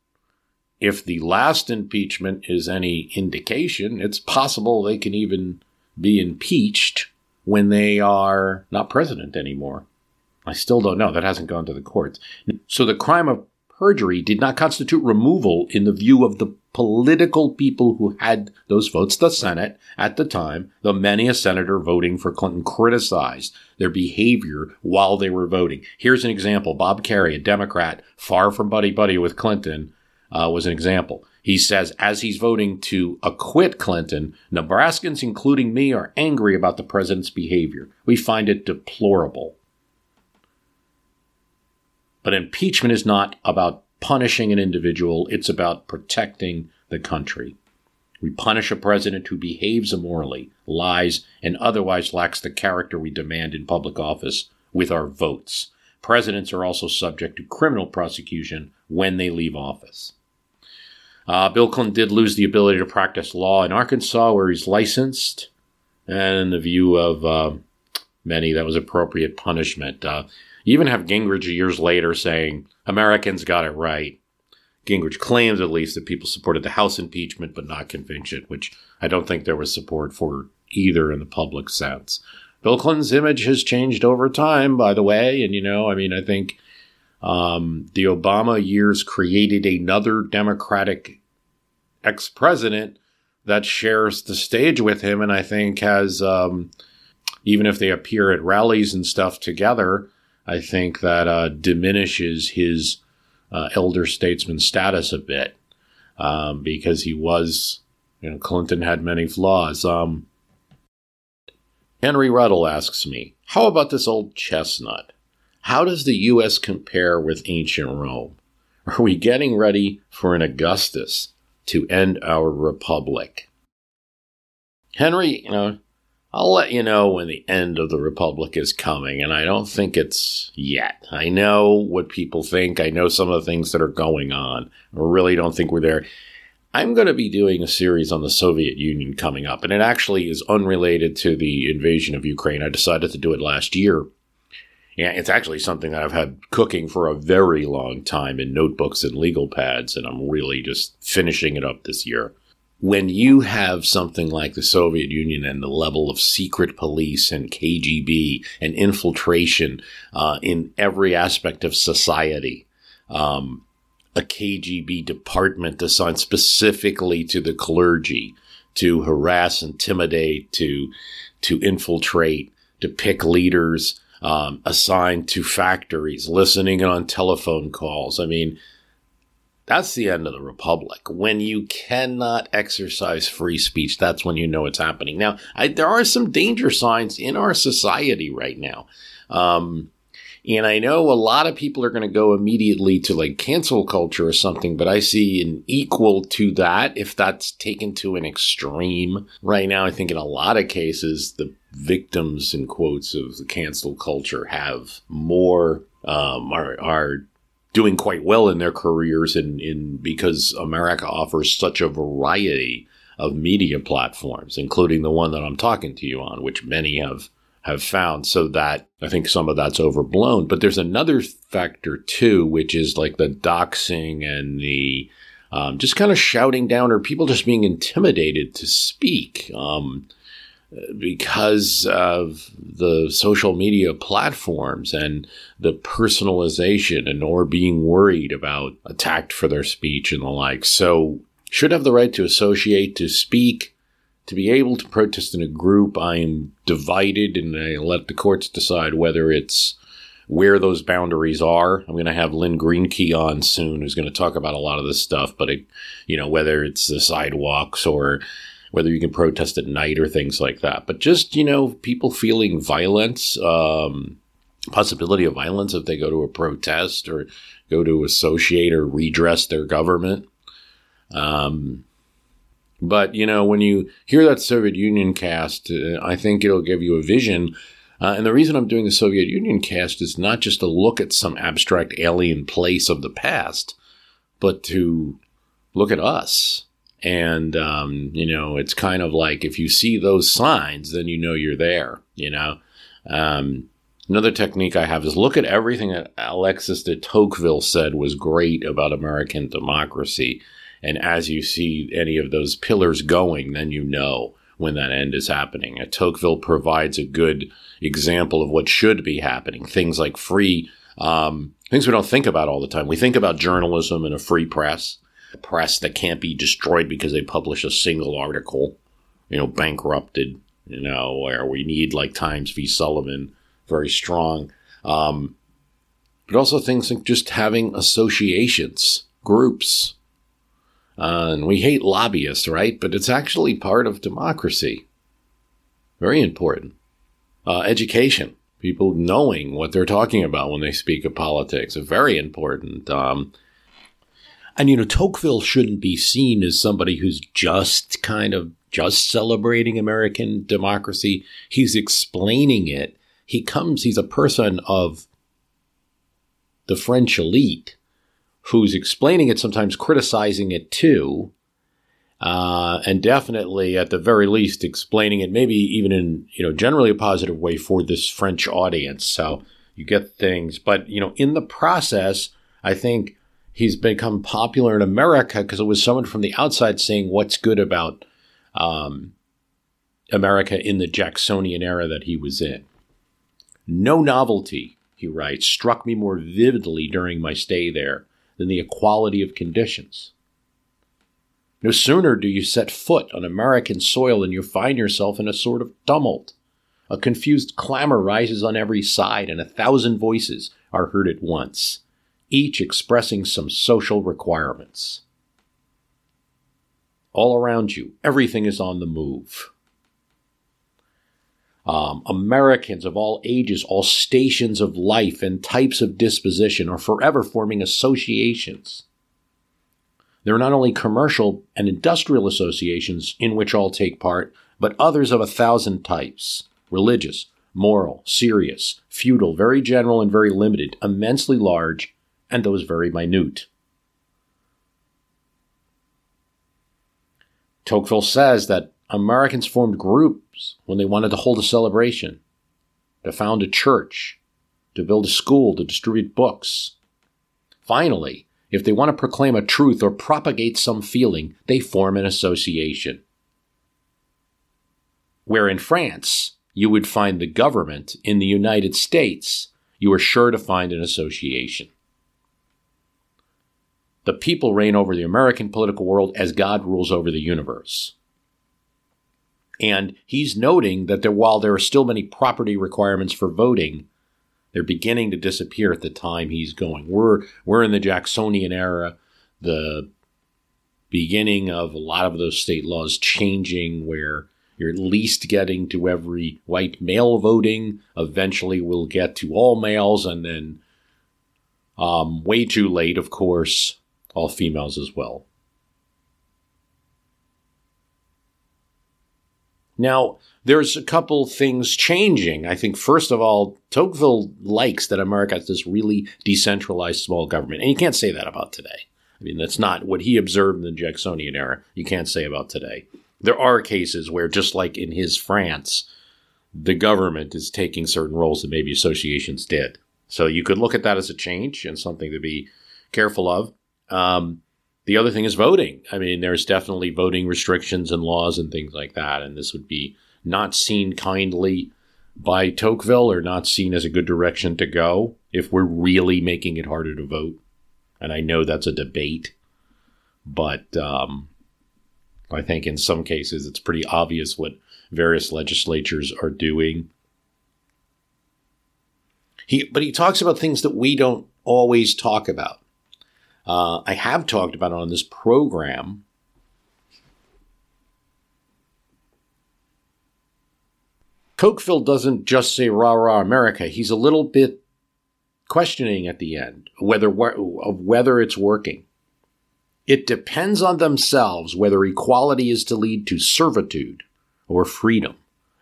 if the last impeachment is any indication, it's possible they can even be impeached when they are not president anymore. I still don't know. That hasn't gone to the courts. So the crime of perjury did not constitute removal in the view of the political people who had those votes, the Senate at the time, the many a senator voting for Clinton criticized their behavior while they were voting. Here's an example. Bob Kerrey, a Democrat, far from buddy buddy with Clinton, uh, was an example. He says, as he's voting to acquit Clinton, Nebraskans, including me, are angry about the president's behavior. We find it deplorable. But impeachment is not about punishing an individual, it's about protecting the country. We punish a president who behaves immorally, lies, and otherwise lacks the character we demand in public office with our votes. Presidents are also subject to criminal prosecution when they leave office. Uh, Bill Clinton did lose the ability to practice law in Arkansas, where he's licensed, and in the view of uh, many, that was appropriate punishment. Uh, you even have Gingrich years later saying, Americans got it right. Gingrich claims, at least, that people supported the House impeachment but not conviction, which I don't think there was support for either in the public sense. Bill Clinton's image has changed over time, by the way, and you know, I mean, I think um, the Obama years created another Democratic ex president that shares the stage with him, and I think has, um, even if they appear at rallies and stuff together, I think that uh, diminishes his uh, elder statesman status a bit um, because he was, you know, Clinton had many flaws. Um, Henry Ruddle asks me, How about this old chestnut? How does the U.S. compare with ancient Rome? Are we getting ready for an Augustus? to end our republic. Henry, you know, I'll let you know when the end of the republic is coming, and I don't think it's yet. I know what people think. I know some of the things that are going on. I really don't think we're there. I'm going to be doing a series on the Soviet Union coming up, and it actually is unrelated to the invasion of Ukraine. I decided to do it last year yeah, it's actually something that I've had cooking for a very long time in notebooks and legal pads, and I'm really just finishing it up this year. When you have something like the Soviet Union and the level of secret police and KGB and infiltration uh, in every aspect of society, um, a KGB department assigned specifically to the clergy to harass, intimidate, to to infiltrate, to pick leaders um, assigned to factories, listening on telephone calls. I mean, that's the end of the republic. When you cannot exercise free speech, that's when you know it's happening. Now, I, there are some danger signs in our society right now. Um, and I know a lot of people are going to go immediately to like cancel culture or something, but I see an equal to that if that's taken to an extreme. Right now, I think in a lot of cases, the victims, in quotes, of the cancel culture have more, um, are, are doing quite well in their careers and in because America offers such a variety of media platforms, including the one that I'm talking to you on, which many have have found. So that I think some of that's overblown. But there's another factor too, which is like the doxing and the um, just kind of shouting down or people just being intimidated to speak. Um, because of the social media platforms and the personalization and or being worried about attacked for their speech and the like. So should have the right to associate, to speak, to be able to protest in a group, I am divided and I let the courts decide whether it's where those boundaries are. I'm going to have Lynn Greenky on soon, who's going to talk about a lot of this stuff. But it, you know, whether it's the sidewalks or whether you can protest at night or things like that. But just you know, people feeling violence, um, possibility of violence if they go to a protest or go to associate or redress their government. Um, but, you know, when you hear that Soviet Union cast, uh, I think it'll give you a vision. Uh, and the reason I'm doing the Soviet Union cast is not just to look at some abstract alien place of the past, but to look at us. And, um, you know, it's kind of like if you see those signs, then you know you're there, you know. Um, another technique I have is look at everything that Alexis de Tocqueville said was great about American democracy and as you see any of those pillars going, then you know when that end is happening. Tocqueville provides a good example of what should be happening. Things like free, um, things we don't think about all the time. We think about journalism and a free press. Press that can't be destroyed because they publish a single article, you know, bankrupted, you know, where we need like Times v. Sullivan, very strong. Um, but also things like just having associations, groups. Uh, and we hate lobbyists, right? But it's actually part of democracy. Very important. Uh, education, people knowing what they're talking about when they speak of politics, very important. Um, and you know, Tocqueville shouldn't be seen as somebody who's just kind of just celebrating American democracy. He's explaining it. He comes, he's a person of the French elite who's explaining it, sometimes criticizing it too. Uh, and definitely, at the very least, explaining it, maybe even in you know generally a positive way for this French audience. So you get things, but you know, in the process, I think he's become popular in America because it was someone from the outside saying what's good about um, America in the Jacksonian era that he was in. No novelty, he writes, struck me more vividly during my stay there than the equality of conditions. No sooner do you set foot on American soil than you find yourself in a sort of tumult. A confused clamor rises on every side, and a thousand voices are heard at once each expressing some social requirements. All around you, everything is on the move. Um, Americans of all ages, all stations of life, and types of disposition are forever forming associations. There are not only commercial and industrial associations in which all take part, but others of a thousand types religious, moral, serious, feudal, very general and very limited, immensely large, and those very minute. Tocqueville says that Americans formed groups when they wanted to hold a celebration, to found a church, to build a school, to distribute books. Finally, if they want to proclaim a truth or propagate some feeling, they form an association. Where in France, you would find the government, in the United States, you are sure to find an association. The people reign over the American political world as God rules over the universe. And he's noting that there, while there are still many property requirements for voting, they're beginning to disappear at the time he's going. We're we're in the Jacksonian era, the beginning of a lot of those state laws changing where you're at least getting to every white male voting. Eventually, we'll get to all males, and then um, way too late, of course, all females as well. Now, there's a couple things changing. I think, first of all, Tocqueville likes that America has this really decentralized small government. And you can't say that about today. I mean, that's not what he observed in the Jacksonian era. You can't say about today. There are cases where, just like in his France, the government is taking certain roles that maybe associations did. So you could look at that as a change and something to be careful of. Um, the other thing is voting. I mean, there's definitely voting restrictions and laws and things like that, and this would be not seen kindly by Tocqueville or not seen as a good direction to go if we're really making it harder to vote. And I know that's a debate, but um, I think in some cases it's pretty obvious what various legislatures are doing. He, but he talks about things that we don't always talk about. Uh, I have talked about it on this program. Tocqueville doesn't just say rah rah America. He's a little bit questioning at the end whether of whether it's working. It depends on themselves whether equality is to lead to servitude or freedom,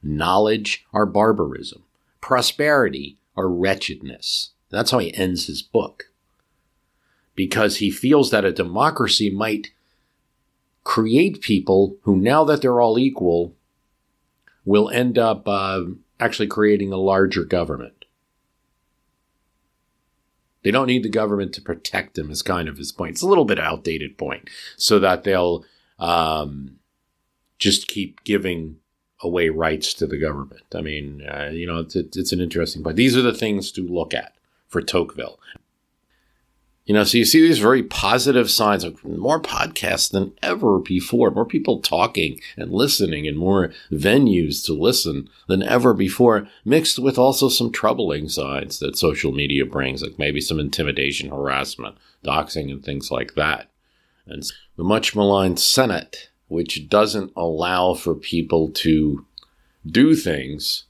knowledge or barbarism, prosperity or wretchedness. That's how he ends his book because he feels that a democracy might create people who, now that they're all equal, will end up uh, actually creating a larger government. They don't need the government to protect them, is kind of his point. It's a little bit outdated point, so that they'll um, just keep giving away rights to the government. I mean, uh, you know, it's, it's an interesting point. These are the things to look at for Tocqueville. You know, so you see these very positive signs of more podcasts than ever before, more people talking and listening, and more venues to listen than ever before, mixed with also some troubling signs that social media brings, like maybe some intimidation, harassment, doxing, and things like that. And the much maligned Senate, which doesn't allow for people to do things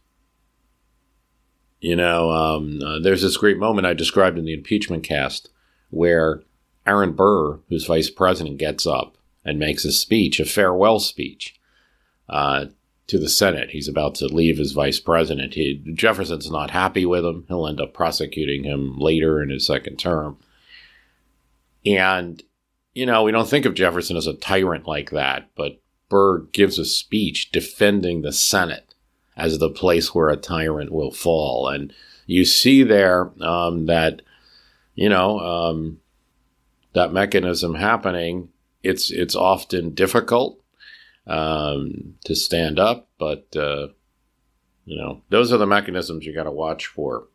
you know, um, uh, there's this great moment I described in the impeachment cast where Aaron Burr, who's vice president, gets up and makes a speech, a farewell speech uh, to the Senate. He's about to leave as vice president. He, Jefferson's not happy with him. He'll end up prosecuting him later in his second term. And, you know, we don't think of Jefferson as a tyrant like that, but Burr gives a speech defending the Senate as the place where a tyrant will fall. And you see there um, that you know, um, that mechanism happening, it's it's often difficult um, to stand up, but uh, you know, those are the mechanisms you got to watch for.